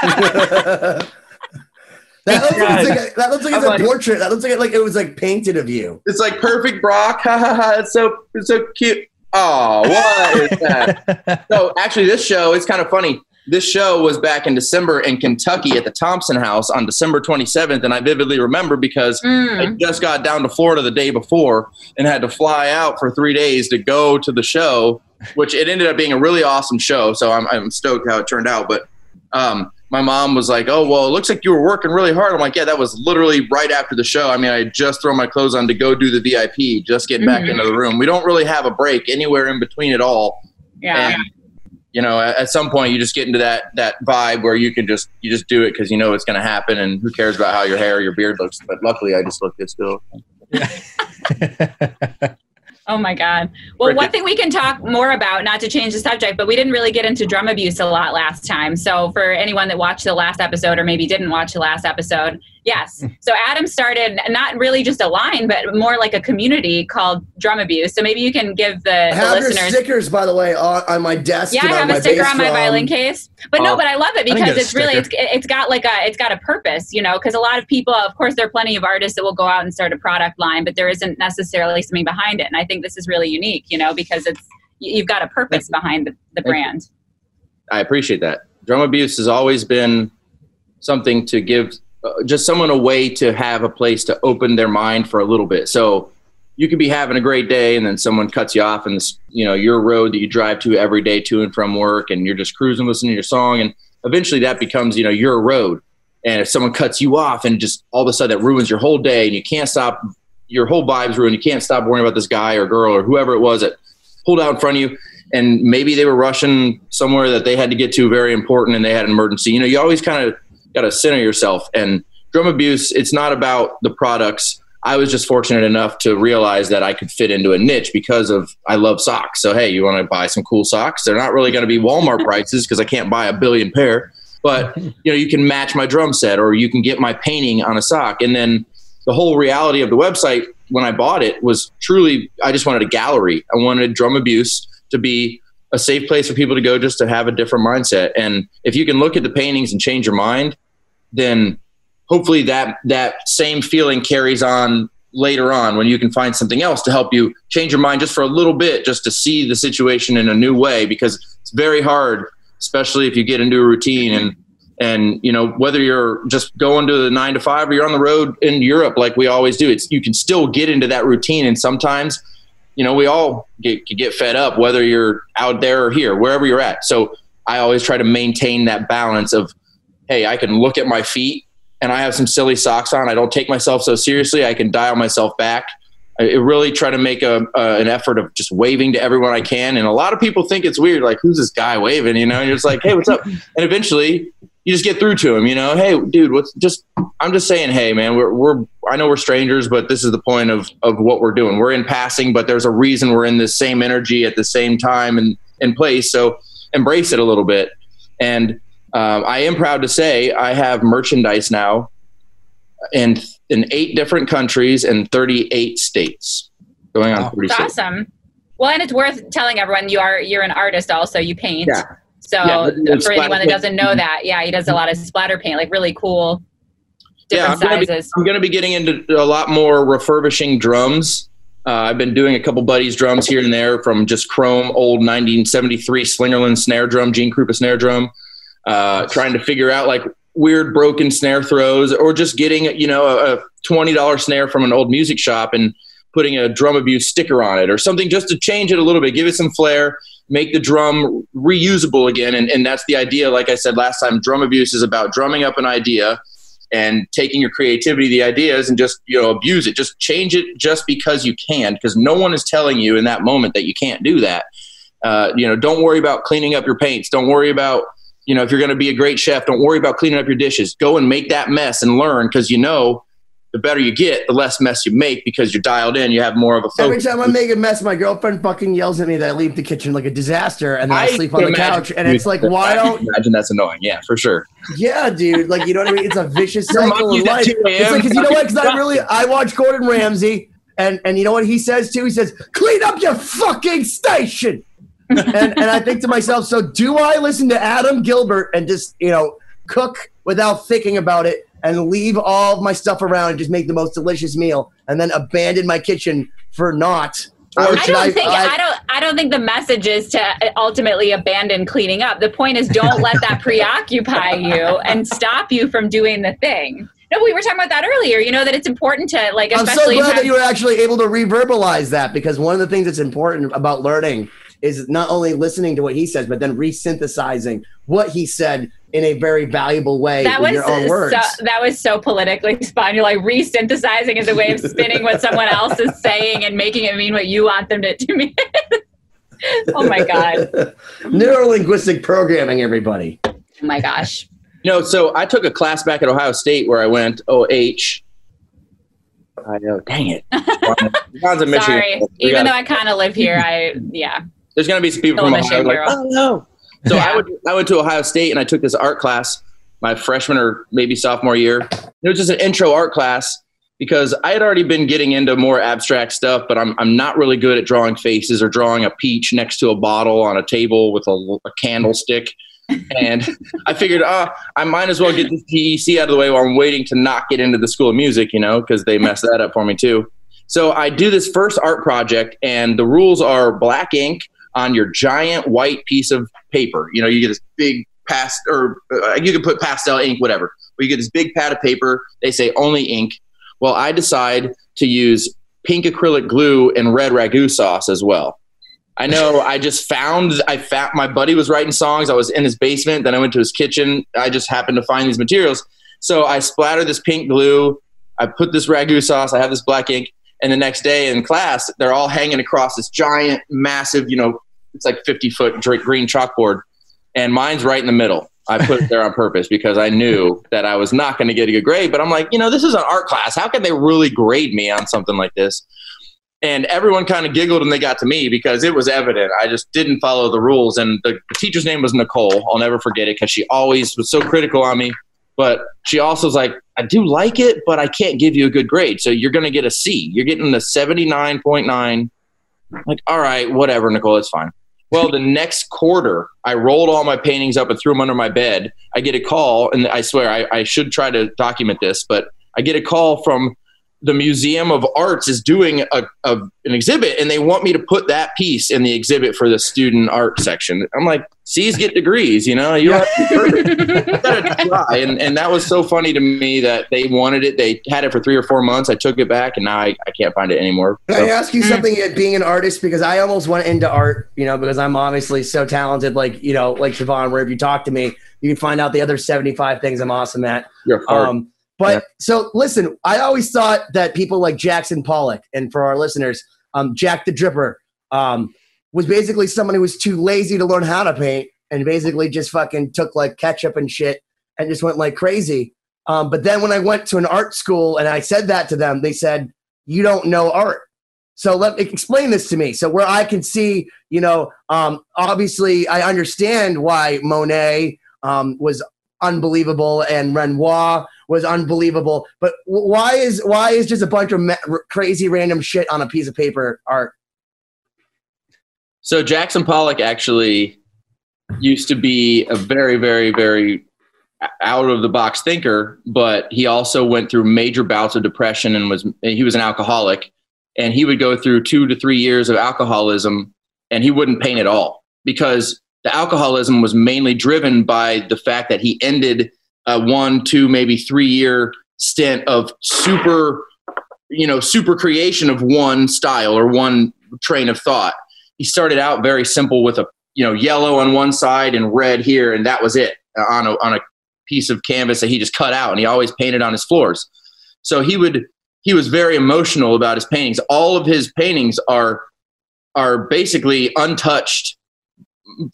that looks like, it's like a, that looks like it's I'm a like- portrait. That looks like it, like it was like painted of you. it's like perfect Brock. Ha ha ha! It's so it's so cute. Oh, what is that? so actually, this show it's kind of funny. This show was back in December in Kentucky at the Thompson House on December 27th, and I vividly remember because I Mm. just got down to Florida the day before and had to fly out for three days to go to the show, which it ended up being a really awesome show. So I'm, I'm stoked how it turned out. But um, my mom was like, "Oh well, it looks like you were working really hard." I'm like, "Yeah, that was literally right after the show. I mean, I just thrown my clothes on to go do the VIP, just get back Mhm. into the room. We don't really have a break anywhere in between at all. Yeah. And you know, at, at some point, you just get into that that vibe where you can just you just do it because you know it's going to happen, and who cares about how your hair or your beard looks. But luckily, I just look good still. Oh my God. Well, one thing we can talk more about, not to change the subject, but we didn't really get into drum abuse a lot last time. So, for anyone that watched the last episode or maybe didn't watch the last episode, yes. Mm. So, Adam started not really just a line, but more like a community called Drum Abuse. So, maybe you can give the, I the have your listeners. stickers, by the way, on, on my desk. Yeah, I and on have my a sticker on my drum. violin case, but no, Oh. but I love it because it's really it's, it's got like a it's got a purpose, you know. Because a lot of people, of course, there are plenty of artists that will go out and start a product line, but there isn't necessarily something behind it. And I think this is really unique, you know, because it's you- you've got a purpose behind the, the brand. I appreciate that. Drum abuse has always been something to give Uh, just someone a way to have a place to open their mind for a little bit. So you could be having a great day and then someone cuts you off and this, you know, your road that you drive to every day to and from work and you're just cruising listening to your song and eventually that becomes, you know, your road. And if someone cuts you off and just all of a sudden that ruins your whole day and you can't stop your whole vibe's ruined, you can't stop worrying about this guy or girl or whoever it was that pulled out in front of you and maybe they were rushing somewhere that they had to get to very important and they had an emergency. You know, you always kind of got to center yourself. And drum abuse, it's not about the products. I was just fortunate enough to realize that I could fit into a niche because of I love socks. So hey, you want to buy some cool socks? They're not really going to be Walmart prices because I can't buy a billion pair. But you know, you can match my drum set or you can get my painting on a sock. And then the whole reality of the website when I bought it was truly I just wanted a gallery. I wanted drum abuse to be a safe place for people to go just to have a different mindset. And if you can look at the paintings and change your mind, then hopefully that that same feeling carries on later on when you can find something else to help you change your mind just for a little bit just to see the situation in a new way because it's very hard especially if you get into a routine and and you know whether you're just going to the 9 to 5 or you're on the road in Europe like we always do it's you can still get into that routine and sometimes you know we all get get fed up whether you're out there or here wherever you're at so I always try to maintain that balance of hey, I can look at my feet and I have some silly socks on. I don't take myself so seriously. I can dial myself back. I really try to make a, uh, an effort of just waving to everyone I can. And a lot of people think it's weird, like, who's this guy waving? You know, and you're just like, hey, what's up? And eventually you just get through to him, you know, hey, dude, what's just, I'm just saying, hey, man, we're, we're, I know we're strangers, but this is the point of, of what we're doing. We're in passing, but there's a reason we're in the same energy at the same time and, and place. So embrace it a little bit. And um, I am proud to say I have merchandise now in in eight different countries and 38 states. Going on Wow. 36. It's awesome. Well, and it's worth telling everyone you are you're an artist also. You paint. Yeah. So Yeah, for anyone that doesn't know that, yeah, he does a lot of splatter paint, like really cool, different I'm gonna, be. I'm gonna be getting into a lot more refurbishing drums. Uh, I've been doing a couple buddies' drums here and there from just chrome old 1973 Slingerland snare drum, Gene Krupa snare drum. Uh, trying to figure out like weird broken snare throws, or just getting you know a, a twenty dollar snare from an old music shop and putting a drum abuse sticker on it, or something just to change it a little bit, give it some flair, make the drum reusable again. And, and that's the idea. Like I said last time, drum abuse is about drumming up an idea and taking your creativity, the ideas, and just you know abuse it. Just change it just because you can, because no one is telling you in that moment that you can't do that. Uh, you know, don't worry about cleaning up your paints. Don't worry about you know if you're going to be a great chef. Don't worry about cleaning up your dishes. Go and make that mess and learn, because you know the better you get, the less mess you make because you're dialed in. You have more of a Every time I make a mess, my girlfriend fucking yells at me that I leave the kitchen like a disaster, and then I, I sleep on the couch. And it's like, why don't? imagine that's annoying? Yeah, for sure. Yeah, dude. Like, you know what I mean? It's a vicious cycle in life. 2 It's like, because you know what? Because I really, I watch Gordon Ramsay, and and you know what he says too? He says, "Clean up your fucking station." and and I think to myself, so do I listen to Adam Gilbert and just you know cook without thinking about it and leave all of my stuff around and just make the most delicious meal and then abandon my kitchen for not? Or I don't think I, don't I don't think the message is to ultimately abandon cleaning up. The point is don't let that preoccupy you and stop you from doing the thing. No, we were talking about that earlier. You know that it's important to like, I'm so glad that you were actually able to reverbalize that because one of the things that's important about learning is not only listening to what he says, but then resynthesizing what he said in a very valuable way that with was your own words. so, that was so politically spun. You're like resynthesizing is a way of spinning what someone else is saying and making it mean what you want them to, to mean. oh my god! Neurolinguistic programming, everybody. Oh my gosh! You know, so I took a class back at Ohio State where I went OH. I know, dang it. John's in Michigan. Sorry, even got- though I kind of live here, I yeah. there's going to be some people Still from Ohio like, oh no. So. I went, I went to Ohio State and I took this art class my freshman or maybe sophomore year. It was just an intro art class because I had already been getting into more abstract stuff, but I'm, I'm not really good at drawing faces or drawing a peach next to a bottle on a table with a, a candlestick. and I figured, ah, I might as well get this PEC out of the way while I'm waiting to not get into the School of Music, you know, because they messed that up for me too. So I do this first art project, and the rules are black ink on your giant white piece of paper. You know, you get this big past, or uh, you can put pastel ink, whatever. But you get this big pad of paper. They say only ink. Well, I decide to use pink acrylic glue and red ragu sauce as well. I know. I just found. I found my buddy was writing songs. I was in his basement. Then I went to his kitchen. I just happened to find these materials. So I splattered this pink glue. I put this ragu sauce. I have this black ink. And the next day in class, they're all hanging across this giant, massive, you know, it's like 50 foot green chalkboard. And mine's right in the middle. I put it there on purpose because I knew that I was not going to get a good grade. But I'm like, you know, this is an art class. How can they really grade me on something like this? And everyone kind of giggled and they got to me because it was evident. I just didn't follow the rules. And the, the teacher's name was Nicole. I'll never forget it because she always was so critical on me. But she also was like, I do like it, but I can't give you a good grade. So you're going to get a C. You're getting the 79.9. Like, all right, whatever, Nicole, it's fine. Well, the next quarter, I rolled all my paintings up and threw them under my bed. I get a call, and I swear I, I should try to document this, but I get a call from the Museum of Arts is doing a, a, an exhibit and they want me to put that piece in the exhibit for the student art section. I'm like, C's get degrees, you know, you gotta try. And, and that was so funny to me that they wanted it. They had it for three or four months. I took it back and now I, I can't find it anymore. Can So- I ask you mm. something at being an artist? Because I almost went into art, you know, because I'm obviously so talented, like, you know, like Siobhan, where if you talk to me, you can find out the other 75 things I'm awesome at. You're hard. But Yeah. so listen, I always thought that people like Jackson Pollock, and for our listeners, um, Jack the Dripper, um, was basically someone who was too lazy to learn how to paint and basically just fucking took like ketchup and shit and just went like crazy. Um, but then when I went to an art school and I said that to them, they said, You don't know art. So let me explain this to me. So where I can see, you know, um, obviously I understand why Monet um, was unbelievable and Renoir was unbelievable. But why is why is just a bunch of crazy random shit on a piece of paper art? So Jackson Pollock actually used to be a very, very, very out of the box thinker, but he also went through major bouts of depression and was he was an alcoholic, and he would go through two to three years of alcoholism, and he wouldn't paint at all because the alcoholism was mainly driven by the fact that he ended a one, two, maybe three year stint of super, you know, super creation of one style or one train of thought. He started out very simple with a you know yellow on one side and red here and that was it uh, on a, on a piece of canvas that he just cut out and he always painted on his floors. So he would he was very emotional about his paintings. All of his paintings are are basically untouched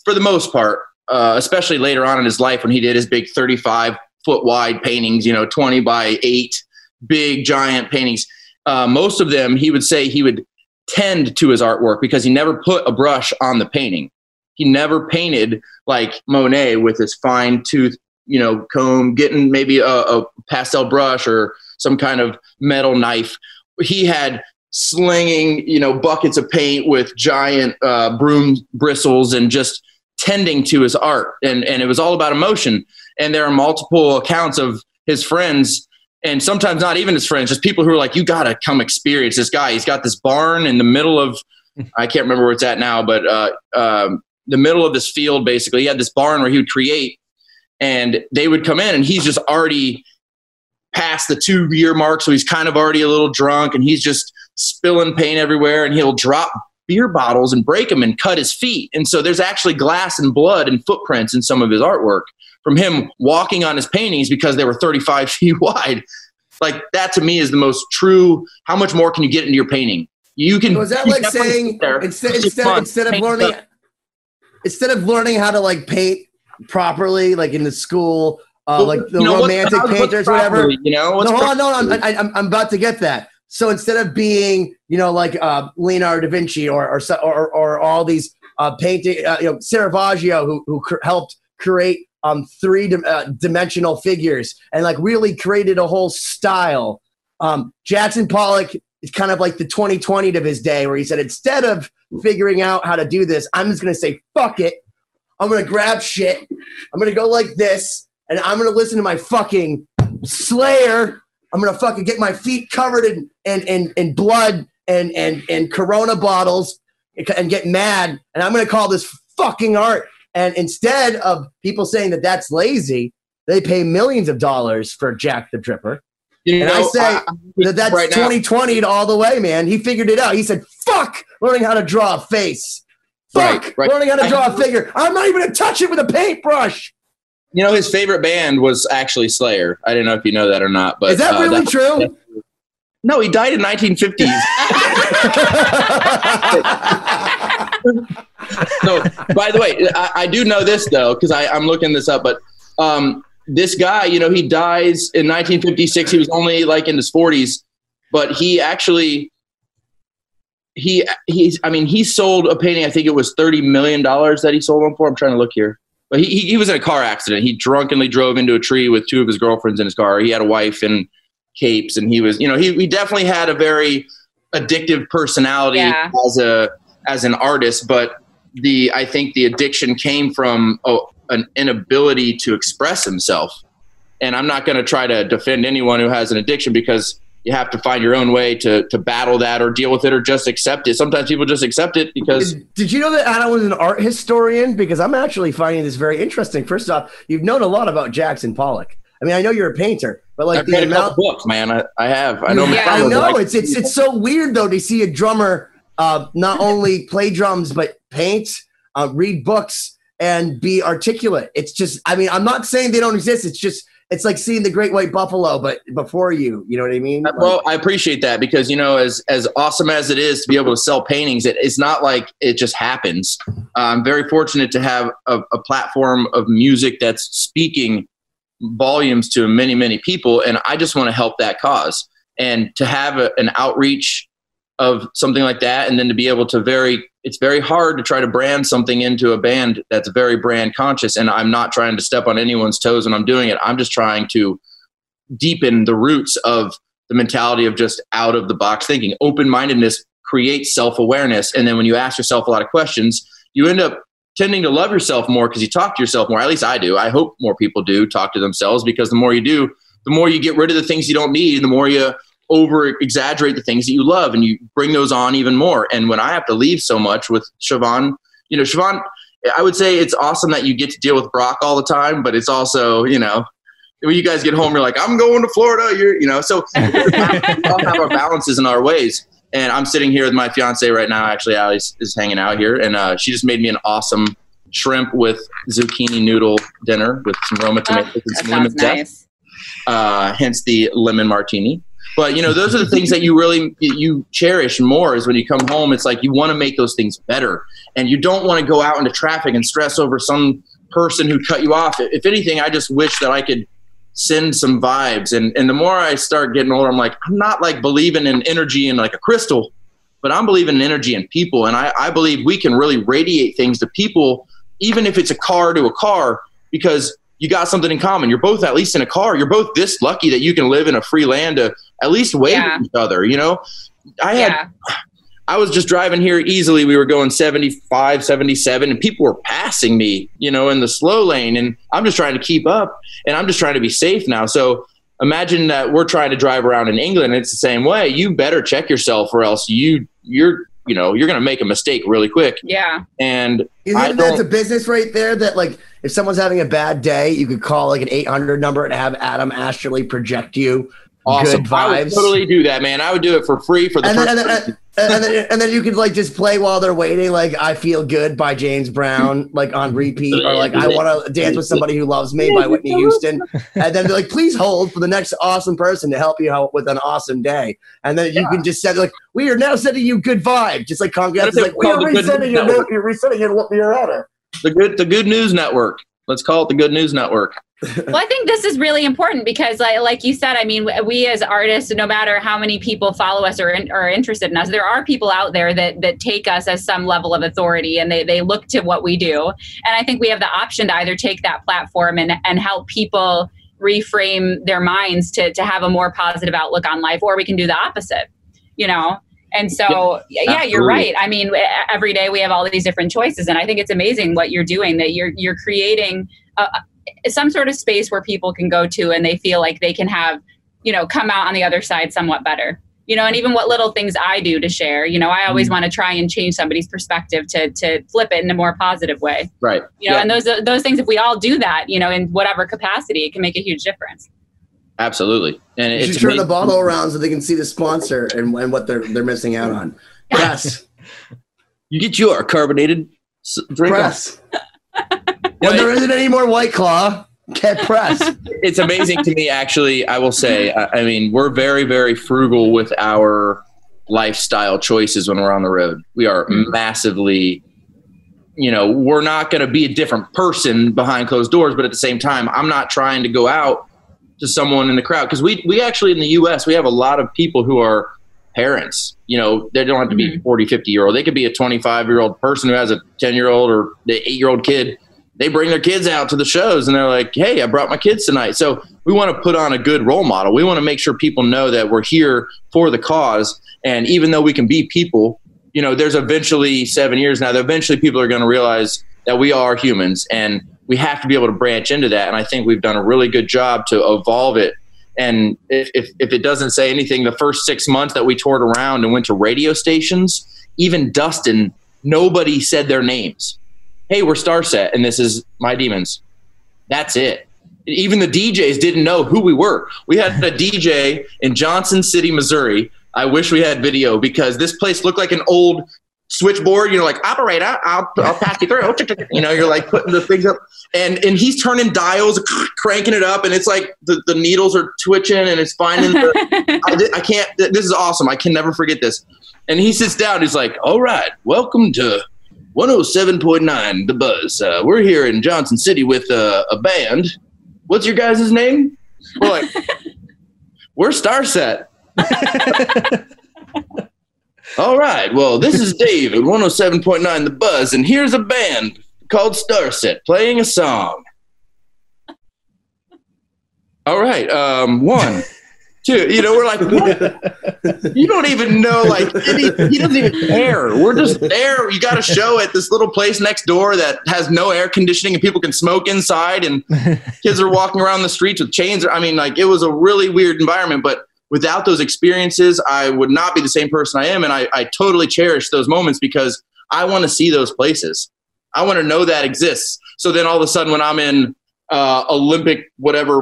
for the most part uh, especially later on in his life when he did his big 35 foot wide paintings you know 20 by 8 big giant paintings uh, most of them he would say he would tend to his artwork because he never put a brush on the painting. He never painted like Monet with his fine tooth, you know, comb, getting maybe a, a pastel brush or some kind of metal knife. He had slinging, you know, buckets of paint with giant uh, broom bristles and just tending to his art. And, and it was all about emotion. And there are multiple accounts of his friends and sometimes not even his friends, just people who are like, you got to come experience this guy. He's got this barn in the middle of, I can't remember where it's at now, but uh, um, the middle of this field, basically. He had this barn where he would create, and they would come in, and he's just already past the two year mark. So he's kind of already a little drunk, and he's just spilling paint everywhere, and he'll drop beer bottles and break them and cut his feet. And so there's actually glass and blood and footprints in some of his artwork from him walking on his paintings because they were 35 feet wide. Like that to me is the most true. How much more can you get into your painting? You can. Was that like saying there, instead instead fun, instead of learning stuff. instead of learning how to like paint properly, like in the school, uh, Well, like the you know, romantic painters, whatever. You know, no, hold on, no, no, I'm, I, I'm, I'm about to get that. So instead of being, you know, like uh, Leonardo da Vinci or or or, or all these uh, painting, uh, you know, Caravaggio who who cr- helped create um, three dim- uh, dimensional figures and like really created a whole style. Um, Jackson Pollock is kind of like the 2020 of his day, where he said instead of figuring out how to do this, I'm just gonna say fuck it. I'm gonna grab shit. I'm gonna go like this, and I'm gonna listen to my fucking Slayer. I'm gonna fucking get my feet covered in in in, in blood and and and Corona bottles and get mad, and I'm gonna call this fucking art. And instead of people saying that that's lazy, they pay millions of dollars for Jack the Dripper. You And I know, say I'm That that's right now. 2020 all the way, man. He figured it out. He said, "Fuck learning how to draw a face. Fuck Right, right. learning how to draw a figure. I'm not even gonna touch it with a paintbrush." You know, his favorite band was actually Slayer. I don't know if you know that or not, but Is that uh, really true? No, he died in 1950s. no, by the way, I, I do know this though because I'm looking this up. But um, this guy, you know, he dies in 1956. He was only like in his 40s, but he actually he he's I mean he sold a painting. I think it was 30 million dollars that he sold them for. I'm trying to look here. But he, he he was in a car accident. He drunkenly drove into a tree with two of his girlfriends in his car. He had a wife and capes, and he was you know he he definitely had a very addictive personality Yeah. as a as an artist, but the I think the addiction came from a, an inability to express himself. And I'm not going to try to defend anyone who has an addiction because you have to find your own way to to battle that or deal with it or just accept it. Sometimes people just accept it because. Did, did you know that Adam was an art historian? Because I'm actually finding this very interesting. First off, you've known a lot about Jackson Pollock. I mean, I know you're a painter, but like I've the amount. books, man. I, I have. I know. Yeah, I know like- it's it's it's so weird though to see a drummer uh, not only play drums but paint, uh, read books, and be articulate. It's just, I mean, I'm not saying they don't exist. It's just, it's like seeing the Great White Buffalo, but before you. You know what I mean? Like- Well, I appreciate that because you know, as as awesome as it is to be able to sell paintings, it, it's not like it just happens. Uh, I'm very fortunate to have a, a platform of music that's speaking volumes to many many people, and I just want to help that cause. And to have a, an outreach of something like that, and then to be able to very, it's very hard to try to brand something into a band that's very brand conscious. And I'm not trying to step on anyone's toes when I'm doing it. I'm just trying to deepen the roots of the mentality of just out of the box thinking. Open mindedness creates self awareness. And then when you ask yourself a lot of questions, you end up tending to love yourself more because you talk to yourself more. At least I do. I hope more people do talk to themselves because the more you do, the more you get rid of the things you don't need, and the more you over exaggerate the things that you love and you bring those on even more. And when I have to leave so much with Siobhan, you know, Siobhan, I would say it's awesome that you get to deal with Brock all the time, but it's also, you know, when you guys get home, you're like, I'm going to Florida. You're, you know, so we all have our balances in our ways. And I'm sitting here with my fiance right now. Actually, Alice is hanging out here, and uh, she just made me an awesome shrimp with zucchini noodle dinner with some Roma Oh, tomatoes and some lemon nice. Uh, hence the lemon martini. But you know, those are the things that you really you cherish more. Is when you come home, it's like you want to make those things better, and you don't want to go out into traffic and stress over some person who cut you off. If anything, I just wish that I could send some vibes. And and the more I start getting older, I'm like, I'm not like believing in energy and like a crystal, but I'm believing in energy and people. And I, I believe we can really radiate things to people, even if it's a car to a car, because you got something in common. You're both at least in a car. You're both this lucky that you can live in a free land to at least wave Yeah. at each other. You know, I had Yeah. I was just driving here easily. We were going 75, 77, and people were passing me, you know, in the slow lane. And I'm just trying to keep up and I'm just trying to be safe now. So imagine that we're trying to drive around in England. And it's the same way. You better check yourself or else you, you're, you know, you're going to make a mistake really quick. Yeah. And I Isn't that don't- a business right there that like if someone's having a bad day, you could call like an 800 number and have Adam astrally project you awesome. good I would totally do that, man. I would do it for free for the and then, and, then, and, then and then you could like just play while they're waiting, like "I Feel Good" by James Brown, like on repeat, or like "I Want to Dance with Somebody Who Loves Me" by Whitney Houston, and then they're like, "Please hold for the next awesome person to help you out with an awesome day," and then you can just say like, "We are now sending you good vibe," just like Congress is like, "We are called the Good resending your, Network? you're resetting your your order." The good, the good news network. Let's call it the good news network. well i think this is really important because like, like you said i mean we as artists no matter how many people follow us or in, are interested in us there are people out there that that take us as some level of authority and they, they look to what we do and i think we have the option to either take that platform and, and help people reframe their minds to, to have a more positive outlook on life or we can do the opposite you know and so yeah, yeah you're right. I mean every day we have all these different choices and i think it's amazing what you're doing that you're you're creating a, some sort of space where people can go to and they feel like they can have you know come out on the other side somewhat better. You know and even what little things i do to share you know i always mm. want to try and change somebody's perspective to to flip it in a more positive way. Right. you know Yeah. and those those things if we all do that you know in whatever capacity it can make a huge difference Absolutely. And You it's should turn the bottle around so they can see the sponsor and, and what they're they're missing out on. Press, You get your carbonated drink. press. when there isn't any more White Claw, get press. It's amazing to me, actually. I will say. I, I mean, we're very, very frugal with our lifestyle choices when we're on the road. We are mm-hmm. massively. You know, we're not going to be a different person behind closed doors, but at the same time, I'm not trying to go out to someone in the crowd because we we actually in the U.S. we have a lot of people who are parents. You know, they don't have to be mm-hmm. 40, 50 year old. They could be a 25 year old person who has a 10 year old or the eight year old kid. They bring their kids out to the shows and they're like, hey, I brought my kids tonight. So we want to put on a good role model. We want to make sure people know that we're here for the cause. And even though we can be people, you know, there's eventually seven years now, that eventually people are going to realize that we are humans and we have to be able to branch into that. And I think we've done a really good job to evolve it And if, if, if it doesn't say anything, the first six months that we toured around and went to radio stations, even Dustin, nobody said their names. Hey, we're Starset, and this is My Demons. That's it. Even the DJs didn't know who we were. We had a DJ in Johnson City, Missouri. I wish we had video because this place looked like an old switchboard. You know, like operator, I'll, I'll pass you through. You know, you're like putting the things up, and and he's turning dials, cranking it up, and it's like the, the needles are twitching, and it's finding. The, I, I can't. This is awesome. I can never forget this. And he sits down. He's like, "All right, welcome to 107.9 The Buzz. Uh, we're here in Johnson City with uh, a band. What's your guys' name? We're like, we're Starset. All right. Well, this is Dave at 107.9 The Buzz, and here's a band called Starset playing a song. All right. Um, one, two. You know, we're like, what? you don't even know. Like, he, he doesn't even care. We're just there. You got a show at this little place next door that has no air conditioning, and people can smoke inside, and kids are walking around the streets with chains. I mean, like, it was a really weird environment, but without those experiences, I would not be the same person I am. And I, I totally cherish those moments because I want to see those places. I want to know that exists. So then all of a sudden, when I'm in uh, Olympic, whatever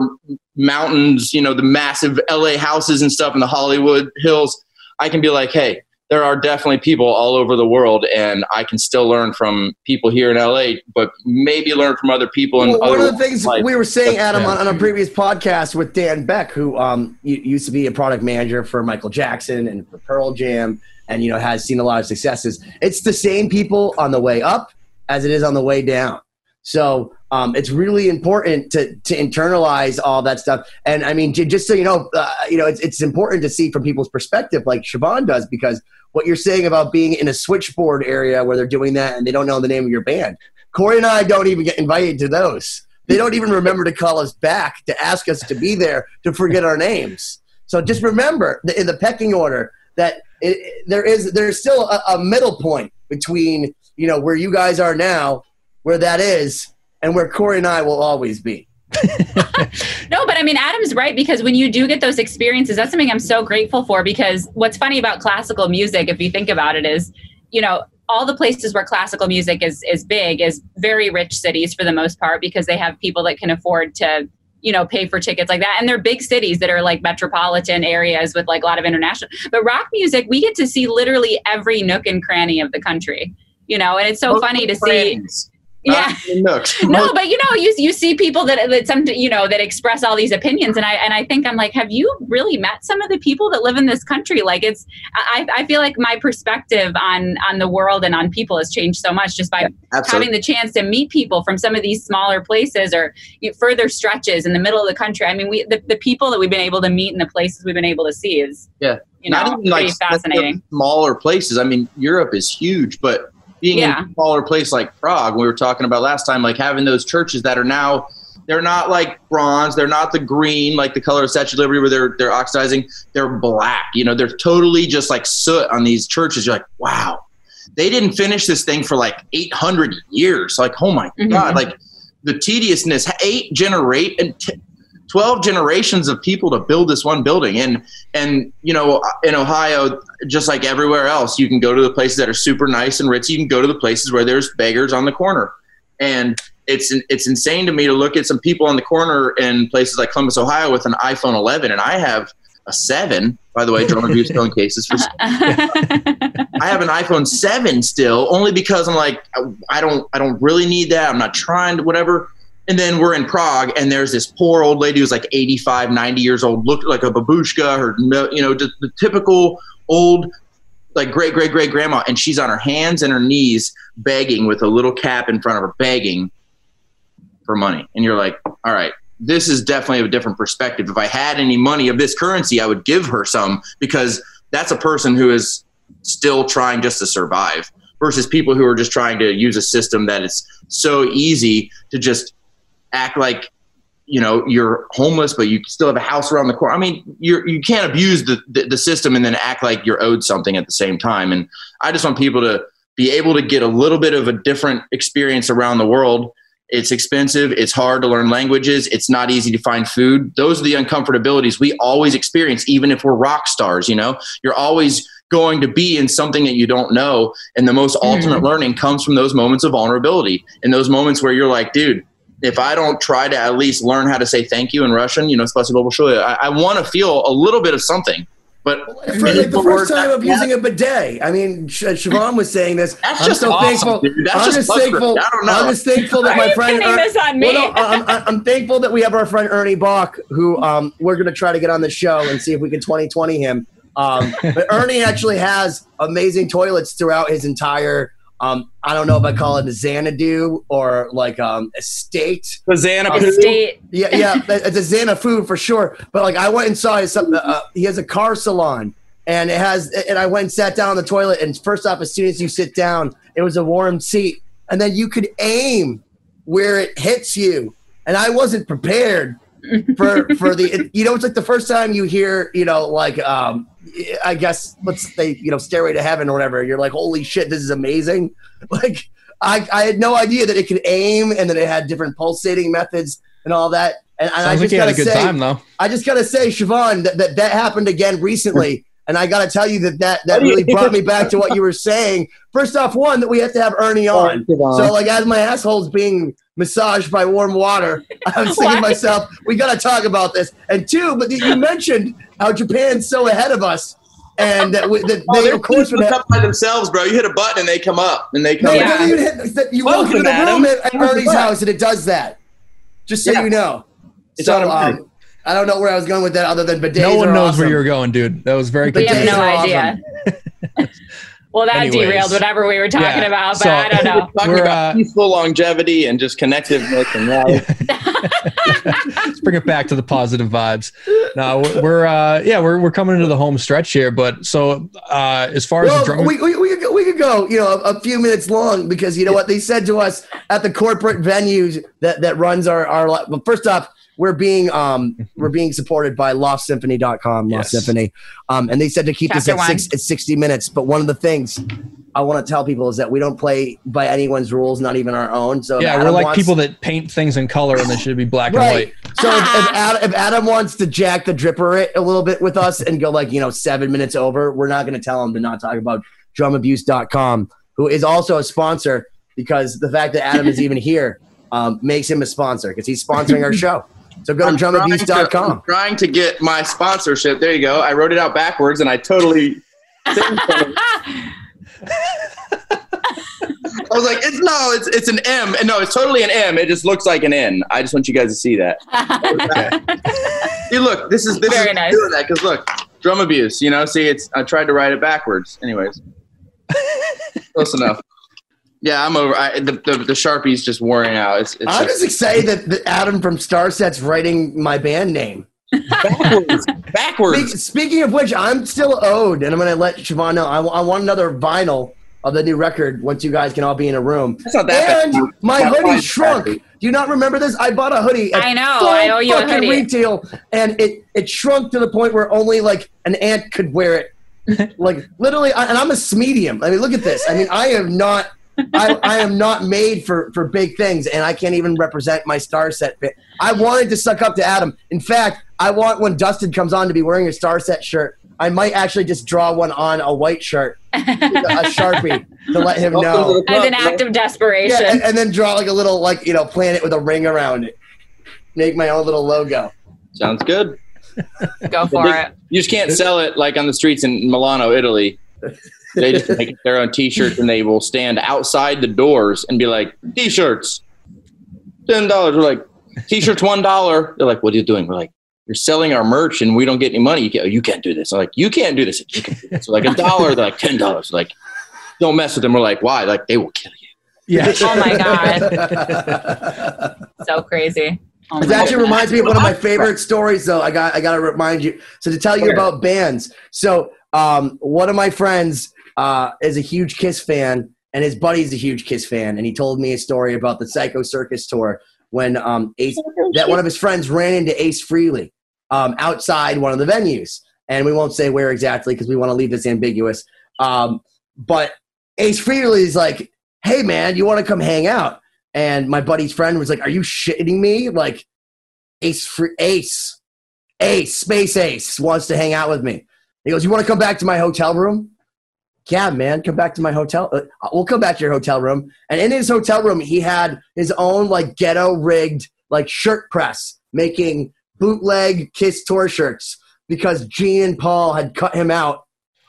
mountains, you know, the massive LA houses and stuff in the Hollywood hills, I can be like, hey, there are definitely people all over the world, and I can still learn from people here in LA, but maybe learn from other people. Well, one of the things life. we were saying, Adam, on, on, a previous podcast with Dan Beck, who um, used to be a product manager for Michael Jackson and for Pearl Jam, and you know has seen a lot of successes. It's the same people on the way up as it is on the way down. So um, it's really important to to internalize all that stuff. And I mean, just so you know, uh, you know, it's it's important to see from people's perspective, like Siobhan does, because what you're saying about being in a switchboard area where they're doing that and they don't know the name of your band. Corey and I don't even get invited to those. They don't even remember to call us back to ask us to be there to forget our names. So just remember that in the pecking order that it, there is there's still a, a middle point between you know where you guys are now, where that is, and where Corey and I will always be. no, but I mean, Adam's right because when you do get those experiences, that's something I'm so grateful for. Because what's funny about classical music, if you think about it, is you know all the places where classical music is is big is very rich cities for the most part because they have people that can afford to you know pay for tickets like that and they're big cities that are like metropolitan areas with like a lot of international but rock music we get to see literally every nook and cranny of the country you know and it's so Most funny to see yeah. no but you know you, you see people that that some you know that express all these opinions and i and i think i'm like have you really met some of the people that live in this country? Like it's i i feel like my perspective on on the world and on people has changed so much just by yeah, having the chance to meet people from some of these smaller places or further stretches in the middle of the country. I mean we the, the people that we've been able to meet and the places we've been able to see is yeah. you know, not even like fascinating. smaller places. I mean europe is huge but being yeah. in a smaller place like Prague, we were talking about last time, like having those churches that are now they're not like bronze, they're not the green like the color of Statue of Liberty where they're they're oxidizing, they're black. You know, they're totally just like soot on these churches. You're like, wow, they didn't finish this thing for like 800 years. Like, oh my mm-hmm. god, like the tediousness, eight generate and t- 12 generations of people to build this one building. And and you know in ohio just like everywhere else you can go to the places that are super nice and rich. You can go to the places where there's beggars on the corner. And it's it's insane to me to look at some people on the corner in places like columbus ohio with an iphone 11 and i have a 7 by the way drone still in cases for i have an iphone 7 still only because i'm like i don't i don't really need that. I'm not trying to whatever and then we're in Prague, and there's this poor old lady who's like 85, 90 years old, looked like a babushka, her, you know, the, the typical old, like great, great, great grandma. And she's on her hands and her knees begging with a little cap in front of her, begging for money. And you're like, all right, this is definitely a different perspective. If I had any money of this currency, I would give her some because that's a person who is still trying just to survive versus people who are just trying to use a system that is so easy to just act like you know you're homeless but you still have a house around the corner i mean you're you can't abuse the, the, the system and then act like you're owed something at the same time and i just want people to be able to get a little bit of a different experience around the world It's expensive. It's hard to learn languages. It's not easy to find food. Those are the uncomfortabilities we always experience, even if we're rock stars. You know, you're always going to be in something that you don't know. And the most ultimate Mm-hmm. learning comes from those moments of vulnerability and those moments where you're like, dude, if I don't try to at least learn how to say thank you in Russian, you know, spasibo большое, I, I want to feel a little bit of something. But For like the first time of using a bidet. I mean, Sh- Siobhan was saying this. That's I'm just so awesome, thankful. dude. That's I'm just just buzzword. thankful. I don't know. I'm just thankful that Why are my you friend. pinning this on me? Well, no, I'm, I'm, I'm thankful that we have our friend Ernie Bach, who um, we're going to try to get on the show and see if we can 2020 him. Um, but Ernie actually has amazing toilets throughout his entire. um, I don't know if I call it a Xanadu or like um, estate. Hosanna, Estate. Yeah, yeah, it's a Xanafu for sure. But like, I went and saw his. Uh, he has a car salon, and it has. And I went and sat down on the toilet. And first off, as soon as you sit down, it was a warm seat, and then you could aim where it hits you. And I wasn't prepared for for the. It, you know, it's like the first time you hear, you know, like um, I guess let's say you know, Stairway to Heaven or whatever. You're like, holy shit, this is amazing. Like. I, I had no idea that it could aim and that it had different pulsating methods and all that. And, and I Sounds like just you a gotta good say, time though. I just gotta say, Siobhan, that, that that happened again recently, and I gotta tell you that that that really brought me back to what you were saying. First off, one that we have to have Ernie on. So like, as my asshole's being massaged by warm water, I was thinking to myself, we gotta talk about this. And two, but you mentioned how Japan's so ahead of us, and that, we, that Oh, they of course would look have. up by themselves, bro. You hit a button and they come up, and they come. it Yeah. doesn't hit, that you walk into the room at, at Ernie's house and it does that. Just so Yeah. you know. It's so, automatic. um, I don't know where I was going with that other than bidets. No one are knows awesome. where you were going, dude. That was very But We have no are idea. Well, that Anyways. derailed whatever we were talking Yeah. about, but So- I don't know. Talking We're, about uh, peaceful longevity and just connectiveness and life. Let's bring it back to the positive vibes. Now we're, we're uh, yeah, we're, we're coming into the home stretch here. But so uh, as far as the drum, we, we, we, could go, we could go, you know, a, a few minutes long because you know what they said to us at the corporate venues that, that runs our, our well, first off, we're being um we're being supported by lostsymphony.com, Lost Yes. Symphony. Um, and they said to keep Chapter this at six at 60 minutes. But one of the things I want to tell people is that we don't play by anyone's rules, not even our own. So yeah, we're like wants- people that paint things in color and they should be black and white. So if, if, Adam, if Adam wants to jack the dripper it a little bit with us and go like, you know, seven minutes over, we're not going to tell him to not talk about drumabuse.com, who is also a sponsor because the fact that Adam is even here um, makes him a sponsor because he's sponsoring our show. So go to I'm trying, to, I'm drumabuse.com. trying to get my sponsorship. There you go. I wrote it out backwards, and I totally. I was like, it's no, it's it's an M, and no, it's totally an M. It just looks like an N. I just want you guys to see that. See, look, this is this Very is nice. doing that because look, drum abuse. You know, see, it's I tried to write it backwards. Anyways, close enough. Yeah, I'm over. I, the, the the sharpie's just wearing out. It's, it's I'm just excited that, that Adam from Starset's writing my band name. backwards. backwards. Speak- Speaking of which, I'm still owed, and I'm going to let Siobhan know. I, I want another vinyl of the new record once you guys can all be in a room. That's not that and bad. my Not hoodie shrunk. bad. Do you not remember this? I bought a hoodie. At I know. full I owe you a hoodie. retail, and it it shrunk to the point where only like an ant could wear it. like literally, I, and I'm a medium. I mean, look at this. I mean, I am not. I, I am not made for, for big things, and I can't even represent my Starset fit. I wanted to suck up to Adam. In fact, I want when Dustin comes on to be wearing a Starset shirt. I might actually just draw one on a white shirt, a sharpie, to let him know. As an act of desperation. Yeah, and, and then draw like a little like you know planet with a ring around it. Make my own little logo. Sounds good. Go for it. You just can't sell it like on the streets in Milano, Italy. They just make their own T-shirts and they will stand outside the doors and be like, "T-shirts, ten dollars." We're like, "T-shirts, one dollar." They're like, "What are you doing?" We're like, "You're selling our merch and we don't get any money." You can't, you can't do this. I'm like, "You can't do this. You can do this." We're like a dollar. They're like ten dollars. Like, don't mess with them. We're like, "Why?" Like, they will kill you. Yeah. Oh my god, so crazy. Oh It actually God. reminds me of one of my favorite stories, though. I got I got to remind you. So to tell you about bands. So um, one of my friends uh, is a huge Kiss fan, and his buddy's a huge Kiss fan, and he told me a story about the Psycho Circus tour when um, Ace, that one of his friends ran into Ace Frehley um, outside one of the venues, and we won't say where exactly because we want to leave this ambiguous. Um, but Ace Frehley is like, "Hey man, you want to come hang out?" and my buddy's friend was like, "Are you shitting me?" Like, Ace for Ace, Ace, Space Ace wants to hang out with me. He goes, "You want to come back to my hotel room?" Yeah, man, come back to my hotel. Uh, we'll come back to your hotel room. And in his hotel room, he had his own like ghetto rigged like shirt press, making bootleg Kiss tour shirts because Gene Paul had cut him out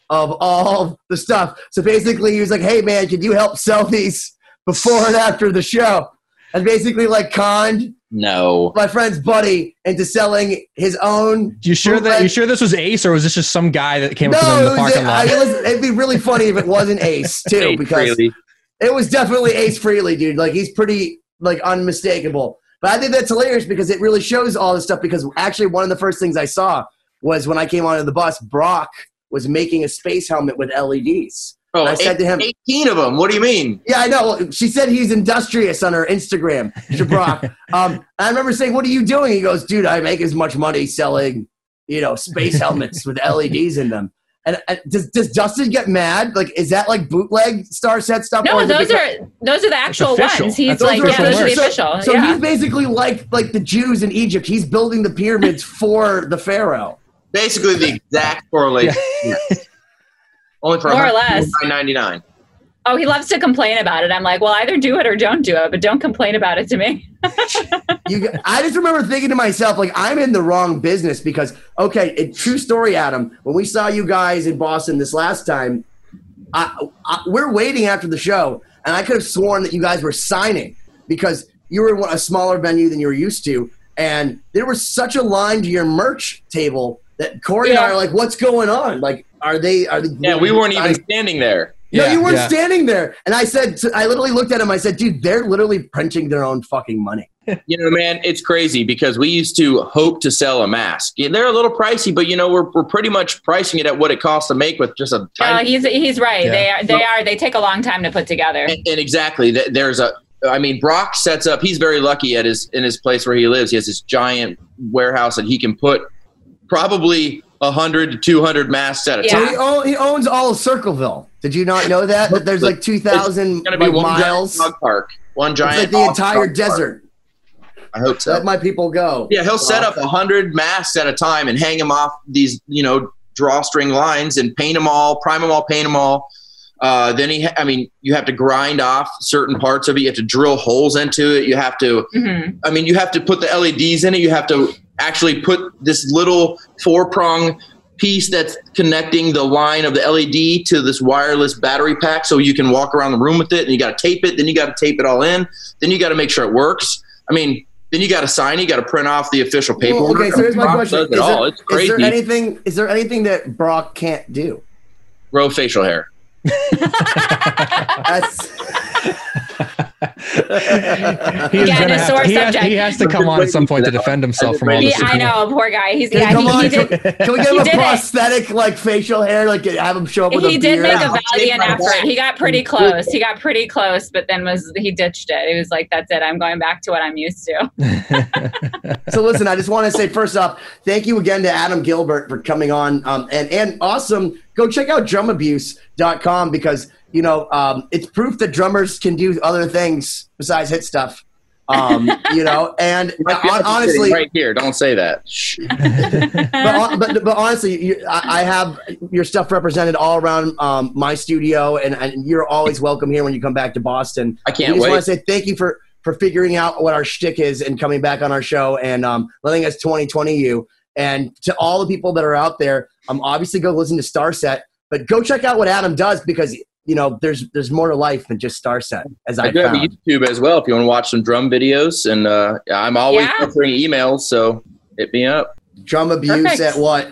of all the stuff. So basically, he was like, "Hey, man, can you help sell these before and after the show?" And basically, like, conned No. my friend's buddy into selling his own. You sure that you sure this was Ace or was this just some guy that came No, up to them in the was, parking lot? I, it was, it'd be really funny if it wasn't Ace too, Hey, because Frehley. it was definitely Ace Frehley, dude. Like he's pretty like unmistakable. But I think that's hilarious because it really shows all this stuff. Because actually, one of the first things I saw was when I came onto the bus, Brock was making a space helmet with LEDs. Oh, I said to him- 18 of them. What do you mean? Yeah, I know. She said he's industrious on her Instagram, Brock. um, I remember saying, "What are you doing?" He goes, "Dude, I make as much money selling, you know, space helmets with LEDs in them." And, and does does Dustin get mad? Like, is that like bootleg Starset stuff? No, or those because- are those are the actual ones. He's That's like, yeah, those are the official. So yeah. he's basically like like the Jews in Egypt. He's building the pyramids for the pharaoh. Basically, the exact correlation. Only for More or less. Nine ninety nine. oh, he loves to complain about it. I'm like, well, either do it or don't do it, but don't complain about it to me. You, I just remember thinking to myself, like, I'm in the wrong business because, okay, it, true story, Adam. When we saw you guys in Boston this last time, I, I, we're waiting after the show, and I could have sworn that you guys were signing because you were in a smaller venue than you were used to, and there was such a line to your merch table that Corey and I Yeah. are like, "What's going on? Like, are they? Are they? Yeah, we weren't even signing- standing there. No, Yeah, you weren't yeah. standing there. And I said, I literally looked at him. I said, dude, they're literally printing their own fucking money. You know, man, it's crazy because we used to hope to sell a mask. Yeah, They're a little pricey, but you know, we're, we're pretty much pricing it at what it costs to make with just a Uh, he's he's right. Yeah. They are they are they take a long time to put together. and, and exactly, there's a. I mean, Brock sets up. He's very lucky at his in his place where he lives. He has this giant warehouse that he can put probably hundred to two hundred masks at a Yeah. So time. he, own, he owns all of Circleville. Did you not know that? That there's like 2,000 It's gonna be like, miles. giant dog park, one It's giant. like the dog entire park. desert. I hope so. Let my people go. Yeah, he'll set up a hundred masks at a time and hang them off these, you know, drawstring lines and paint them all, prime them all, paint them all. Uh, then he, ha- I mean, you have to grind off certain parts of it. You have to drill holes into it. You have to, hmm I mean, you have to put the LEDs in it. You have to actually put this little four prong piece that's connecting the line of the LED to this wireless battery pack so you can walk around the room with it. And you got to tape it. Then you got to tape it all in. Then you got to make sure it works. I mean, then you got to sign. You got to print off the official Well, paperwork. okay, so here's my question. Is it there, It's is there anything is there anything that Brock can't do? Grow facial hair. That's He Again, gonna a sore to- he, has, he has to come on at some point to defend himself from all He, this. I know, poor guy. He's yeah. come He, on, he did. can we get he him a did it. like facial hair? Like have him show up with He a did beard? make a valiant effort. He got pretty close. He got pretty close, but then was he ditched it. He was like, "That's it. I'm going back to what I'm used to." So listen, I just want to say first off, thank you again to Adam Gilbert for coming on. Um, and, and awesome, go check out drumabuse.com because, you know, um, it's proof that drummers can do other things besides hit stuff. Um, you know, and honestly, right here. Don't say that. But, but, but honestly, you, I, I have your stuff represented all around um, my studio, and, and you're always welcome here when you come back to Boston. I can't just want to say thank you for for figuring out what our shtick is and coming back on our show and um, letting us 2020 you. And to all the people that are out there, um, obviously go listen to Starset, but go check out what Adam does because you know there's there's more to life than just Starset. As I, I do have a found. YouTube as well if you want to watch some drum videos. And uh, I'm always Yeah. answering emails, so hit me up. Drum abuse Perfect. at what?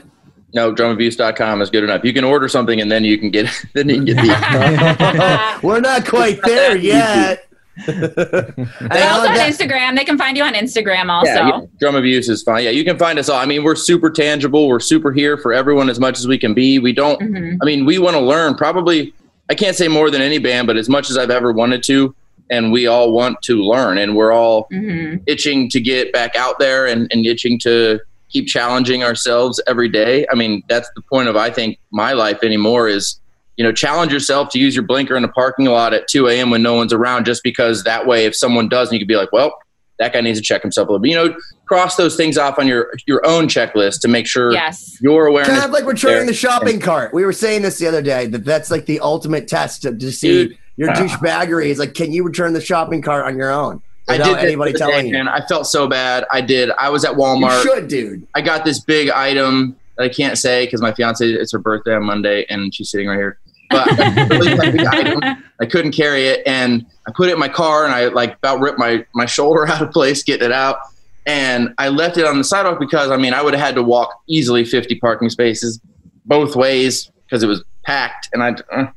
No, drumabuse.com is good enough. You can order something and then you can get then you can get the We're not quite there yet. They're also on Instagram. They can find you on Instagram also. Yeah, yeah, drum abuse is fine. Yeah, you can find us all. I mean, we're super tangible. We're super here for everyone as much as we can be. We don't. Mhm. I mean, we want to learn. Probably, I can't say more than any band, but as much as I've ever wanted to, and we all want to learn, and we're all Mhm. itching to get back out there and, and itching to keep challenging ourselves every day. I mean, that's the point of I think my life anymore is, you know, challenge yourself to use your blinker in the parking lot at 2 a.m. when no one's around, just because that way, if someone doesn't, you could be like, well, that guy needs to check himself a little bit. You know, cross those things off on your your own checklist to make sure Yes. your awareness. Kind of like returning the shopping cart. We were saying this the other day that that's like the ultimate test to, to see Dude. your ah. douchebaggery. Is like, can you return the shopping cart on your own I without did that anybody the other telling day, you? man. I felt so bad. I did. I was at Walmart. You Walmart. should, dude. I got this big item that I can't say because my fiance it's her birthday on Monday and she's sitting right here. But I really heavy. I couldn't carry it and I put it in my car and I like about ripped my my shoulder out of place getting it out. And I left it on the sidewalk because I mean I would have had to walk easily 50 parking spaces both ways because it was packed. And I, uh,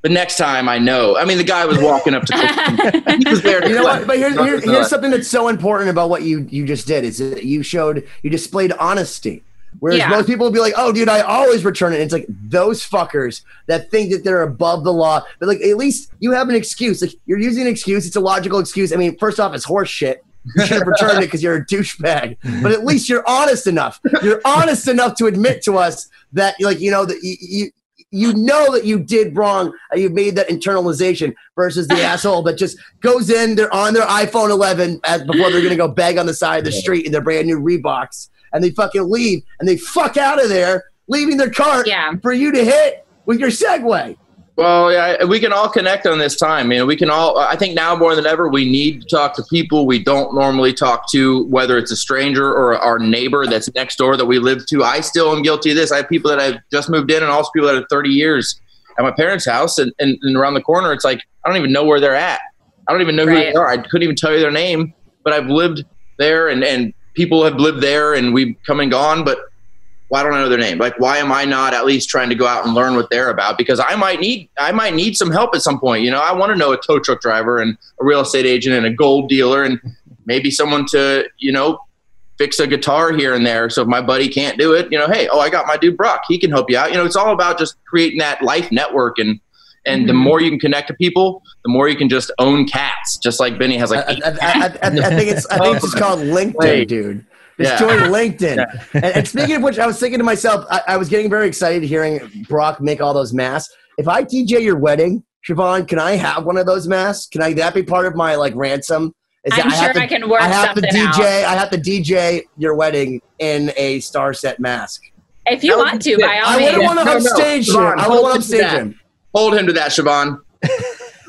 but next time I know. I mean the guy was walking up to he was there. To You know what? But here's, Not here, to here's something that's so important about what you you just did is that you showed you displayed honesty. Whereas Yeah. most people will be like, "Oh, dude, I always return it." And it's like those fuckers that think that they're above the law. But like, at least you have an excuse. Like you're using an excuse. It's a logical excuse. I mean, first off, it's horse shit. You should have returned it because you're a douchebag. But at least you're honest enough. You're honest enough to admit to us that, like, you know, that you. you you know that you did wrong. and You made that internalization versus the asshole that just goes in. They're on their iPhone 11 as before they're gonna go beg on the side of the street in their brand new Reeboks, and they fucking leave and they fuck out of there, leaving their cart Yeah. for you to hit with your Segway. Well, yeah, we can all connect on this time. You know, we can all. I think now more than ever, we need to talk to people we don't normally talk to, whether it's a stranger or our neighbor that's next door that we live to. I still am guilty of this. I have people that I've just moved in, and also people that are 30 years at my parents' house, and, and, and around the corner, it's like I don't even know where they're at. I don't even know who Right. they are. I couldn't even tell you their name, but I've lived there, and and people have lived there, and we've come and gone, but why don't I know their name? Like, why am I not at least trying to go out and learn what they're about? Because I might need, I might need some help at some point. You know, I want to know a tow truck driver and a real estate agent and a gold dealer and maybe someone to, you know, fix a guitar here and there. So if my buddy can't do it, you know, hey, oh, I got my dude Brock. He can help you out. You know, it's all about just creating that life network and. And the Mhm. more you can connect to people, the more you can just own cats. Just like Benny has like I, eight I, I, I, I think it's I think it's just called LinkedIn, Wait. dude. Just Yeah. join LinkedIn. And, and speaking of which, I was thinking to myself, I, I was getting very excited hearing Brock make all those masks. If I DJ your wedding, Siobhan, can I have one of those masks? Can I that be part of my like ransom? Is I'm that sure have to- I can work I have to DJ. out. I have to DJ your wedding in a Starset mask. If you That want to, good. by all I means. wouldn't want to No, no, upstage him. I hold wouldn't want to to upstage him. Hold him to that, Siobhan.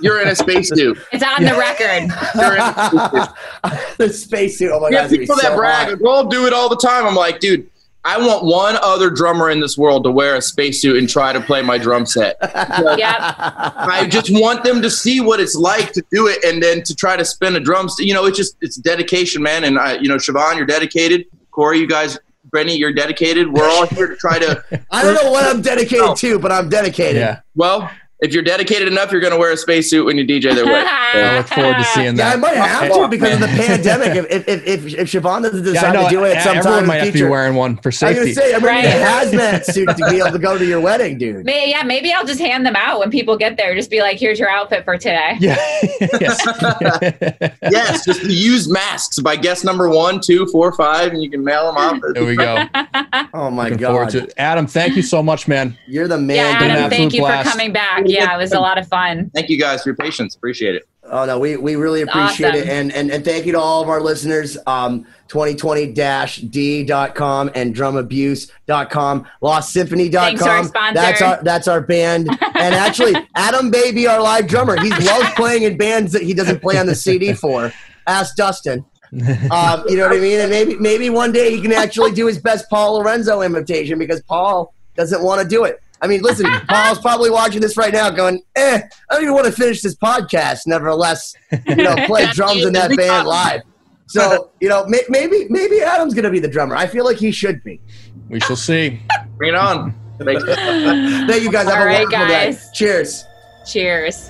You're in a spacesuit. It's on the record. You're in a spacesuit. the spacesuit. Oh my We god, have it's gonna be people that so brag, hot. like, well, I'll do it all the time. I'm like, dude, I want one other drummer in this world to wear a spacesuit and try to play my drum set. Yep. I just want them to see what it's like to do it and then to try to spin a drum. st- You know, it's just, it's dedication, man. And, I, you know, Siobhan, you're dedicated. Corey, you guys, Brenny, you're dedicated. We're all here to try to, I don't know what I'm dedicated No. to, but I'm dedicated. Yeah. well, if you're dedicated enough, you're going to wear a spacesuit when you DJ their wedding. I look forward to seeing that. Yeah, I might have to because of the pandemic. If if if, if, if Siobhan doesn't Yeah, decide know. to do it Yeah, sometime everyone in might the have to be wearing one for I was gonna safety. say I'm gonna need a hazmat suit to be able to go to your wedding, dude. May, yeah, maybe I'll just hand them out when people get there. Just be like, here's your outfit for today. yeah. yes. yes, just use masks by guest number one, two, four, five, and you can mail them off. There we go. Oh my Looking god, to. Adam, thank you so much, man. you're the man. Yeah, Adam, thank you blast. for coming back. Yeah, it was a lot of fun. Thank you guys for your patience. Appreciate it. Oh no, we, we really appreciate it, and, and and thank you to all of our listeners. Um, 2020-d.com and drumabuse.com, lostsymphony.com. Thanks to our sponsor. That's our that's our band, and actually Adam Baby, our live drummer, he loves playing in bands that he doesn't play on the CD for. Ask Dustin. Um, you know what I mean? And maybe maybe one day he can actually do his best Paul Lorenzo imitation because Paul doesn't want to do it. I mean, listen, Paul's probably watching this right now, going, "Eh, I don't even want to finish this podcast." Nevertheless, you know, play drums in that band live. So you know, may, maybe maybe Adam's gonna be the drummer. I feel like he should be. We shall see. Bring it on. Thank you. Thank you guys. Have All a right, wonderful day. guys. Cheers. Cheers.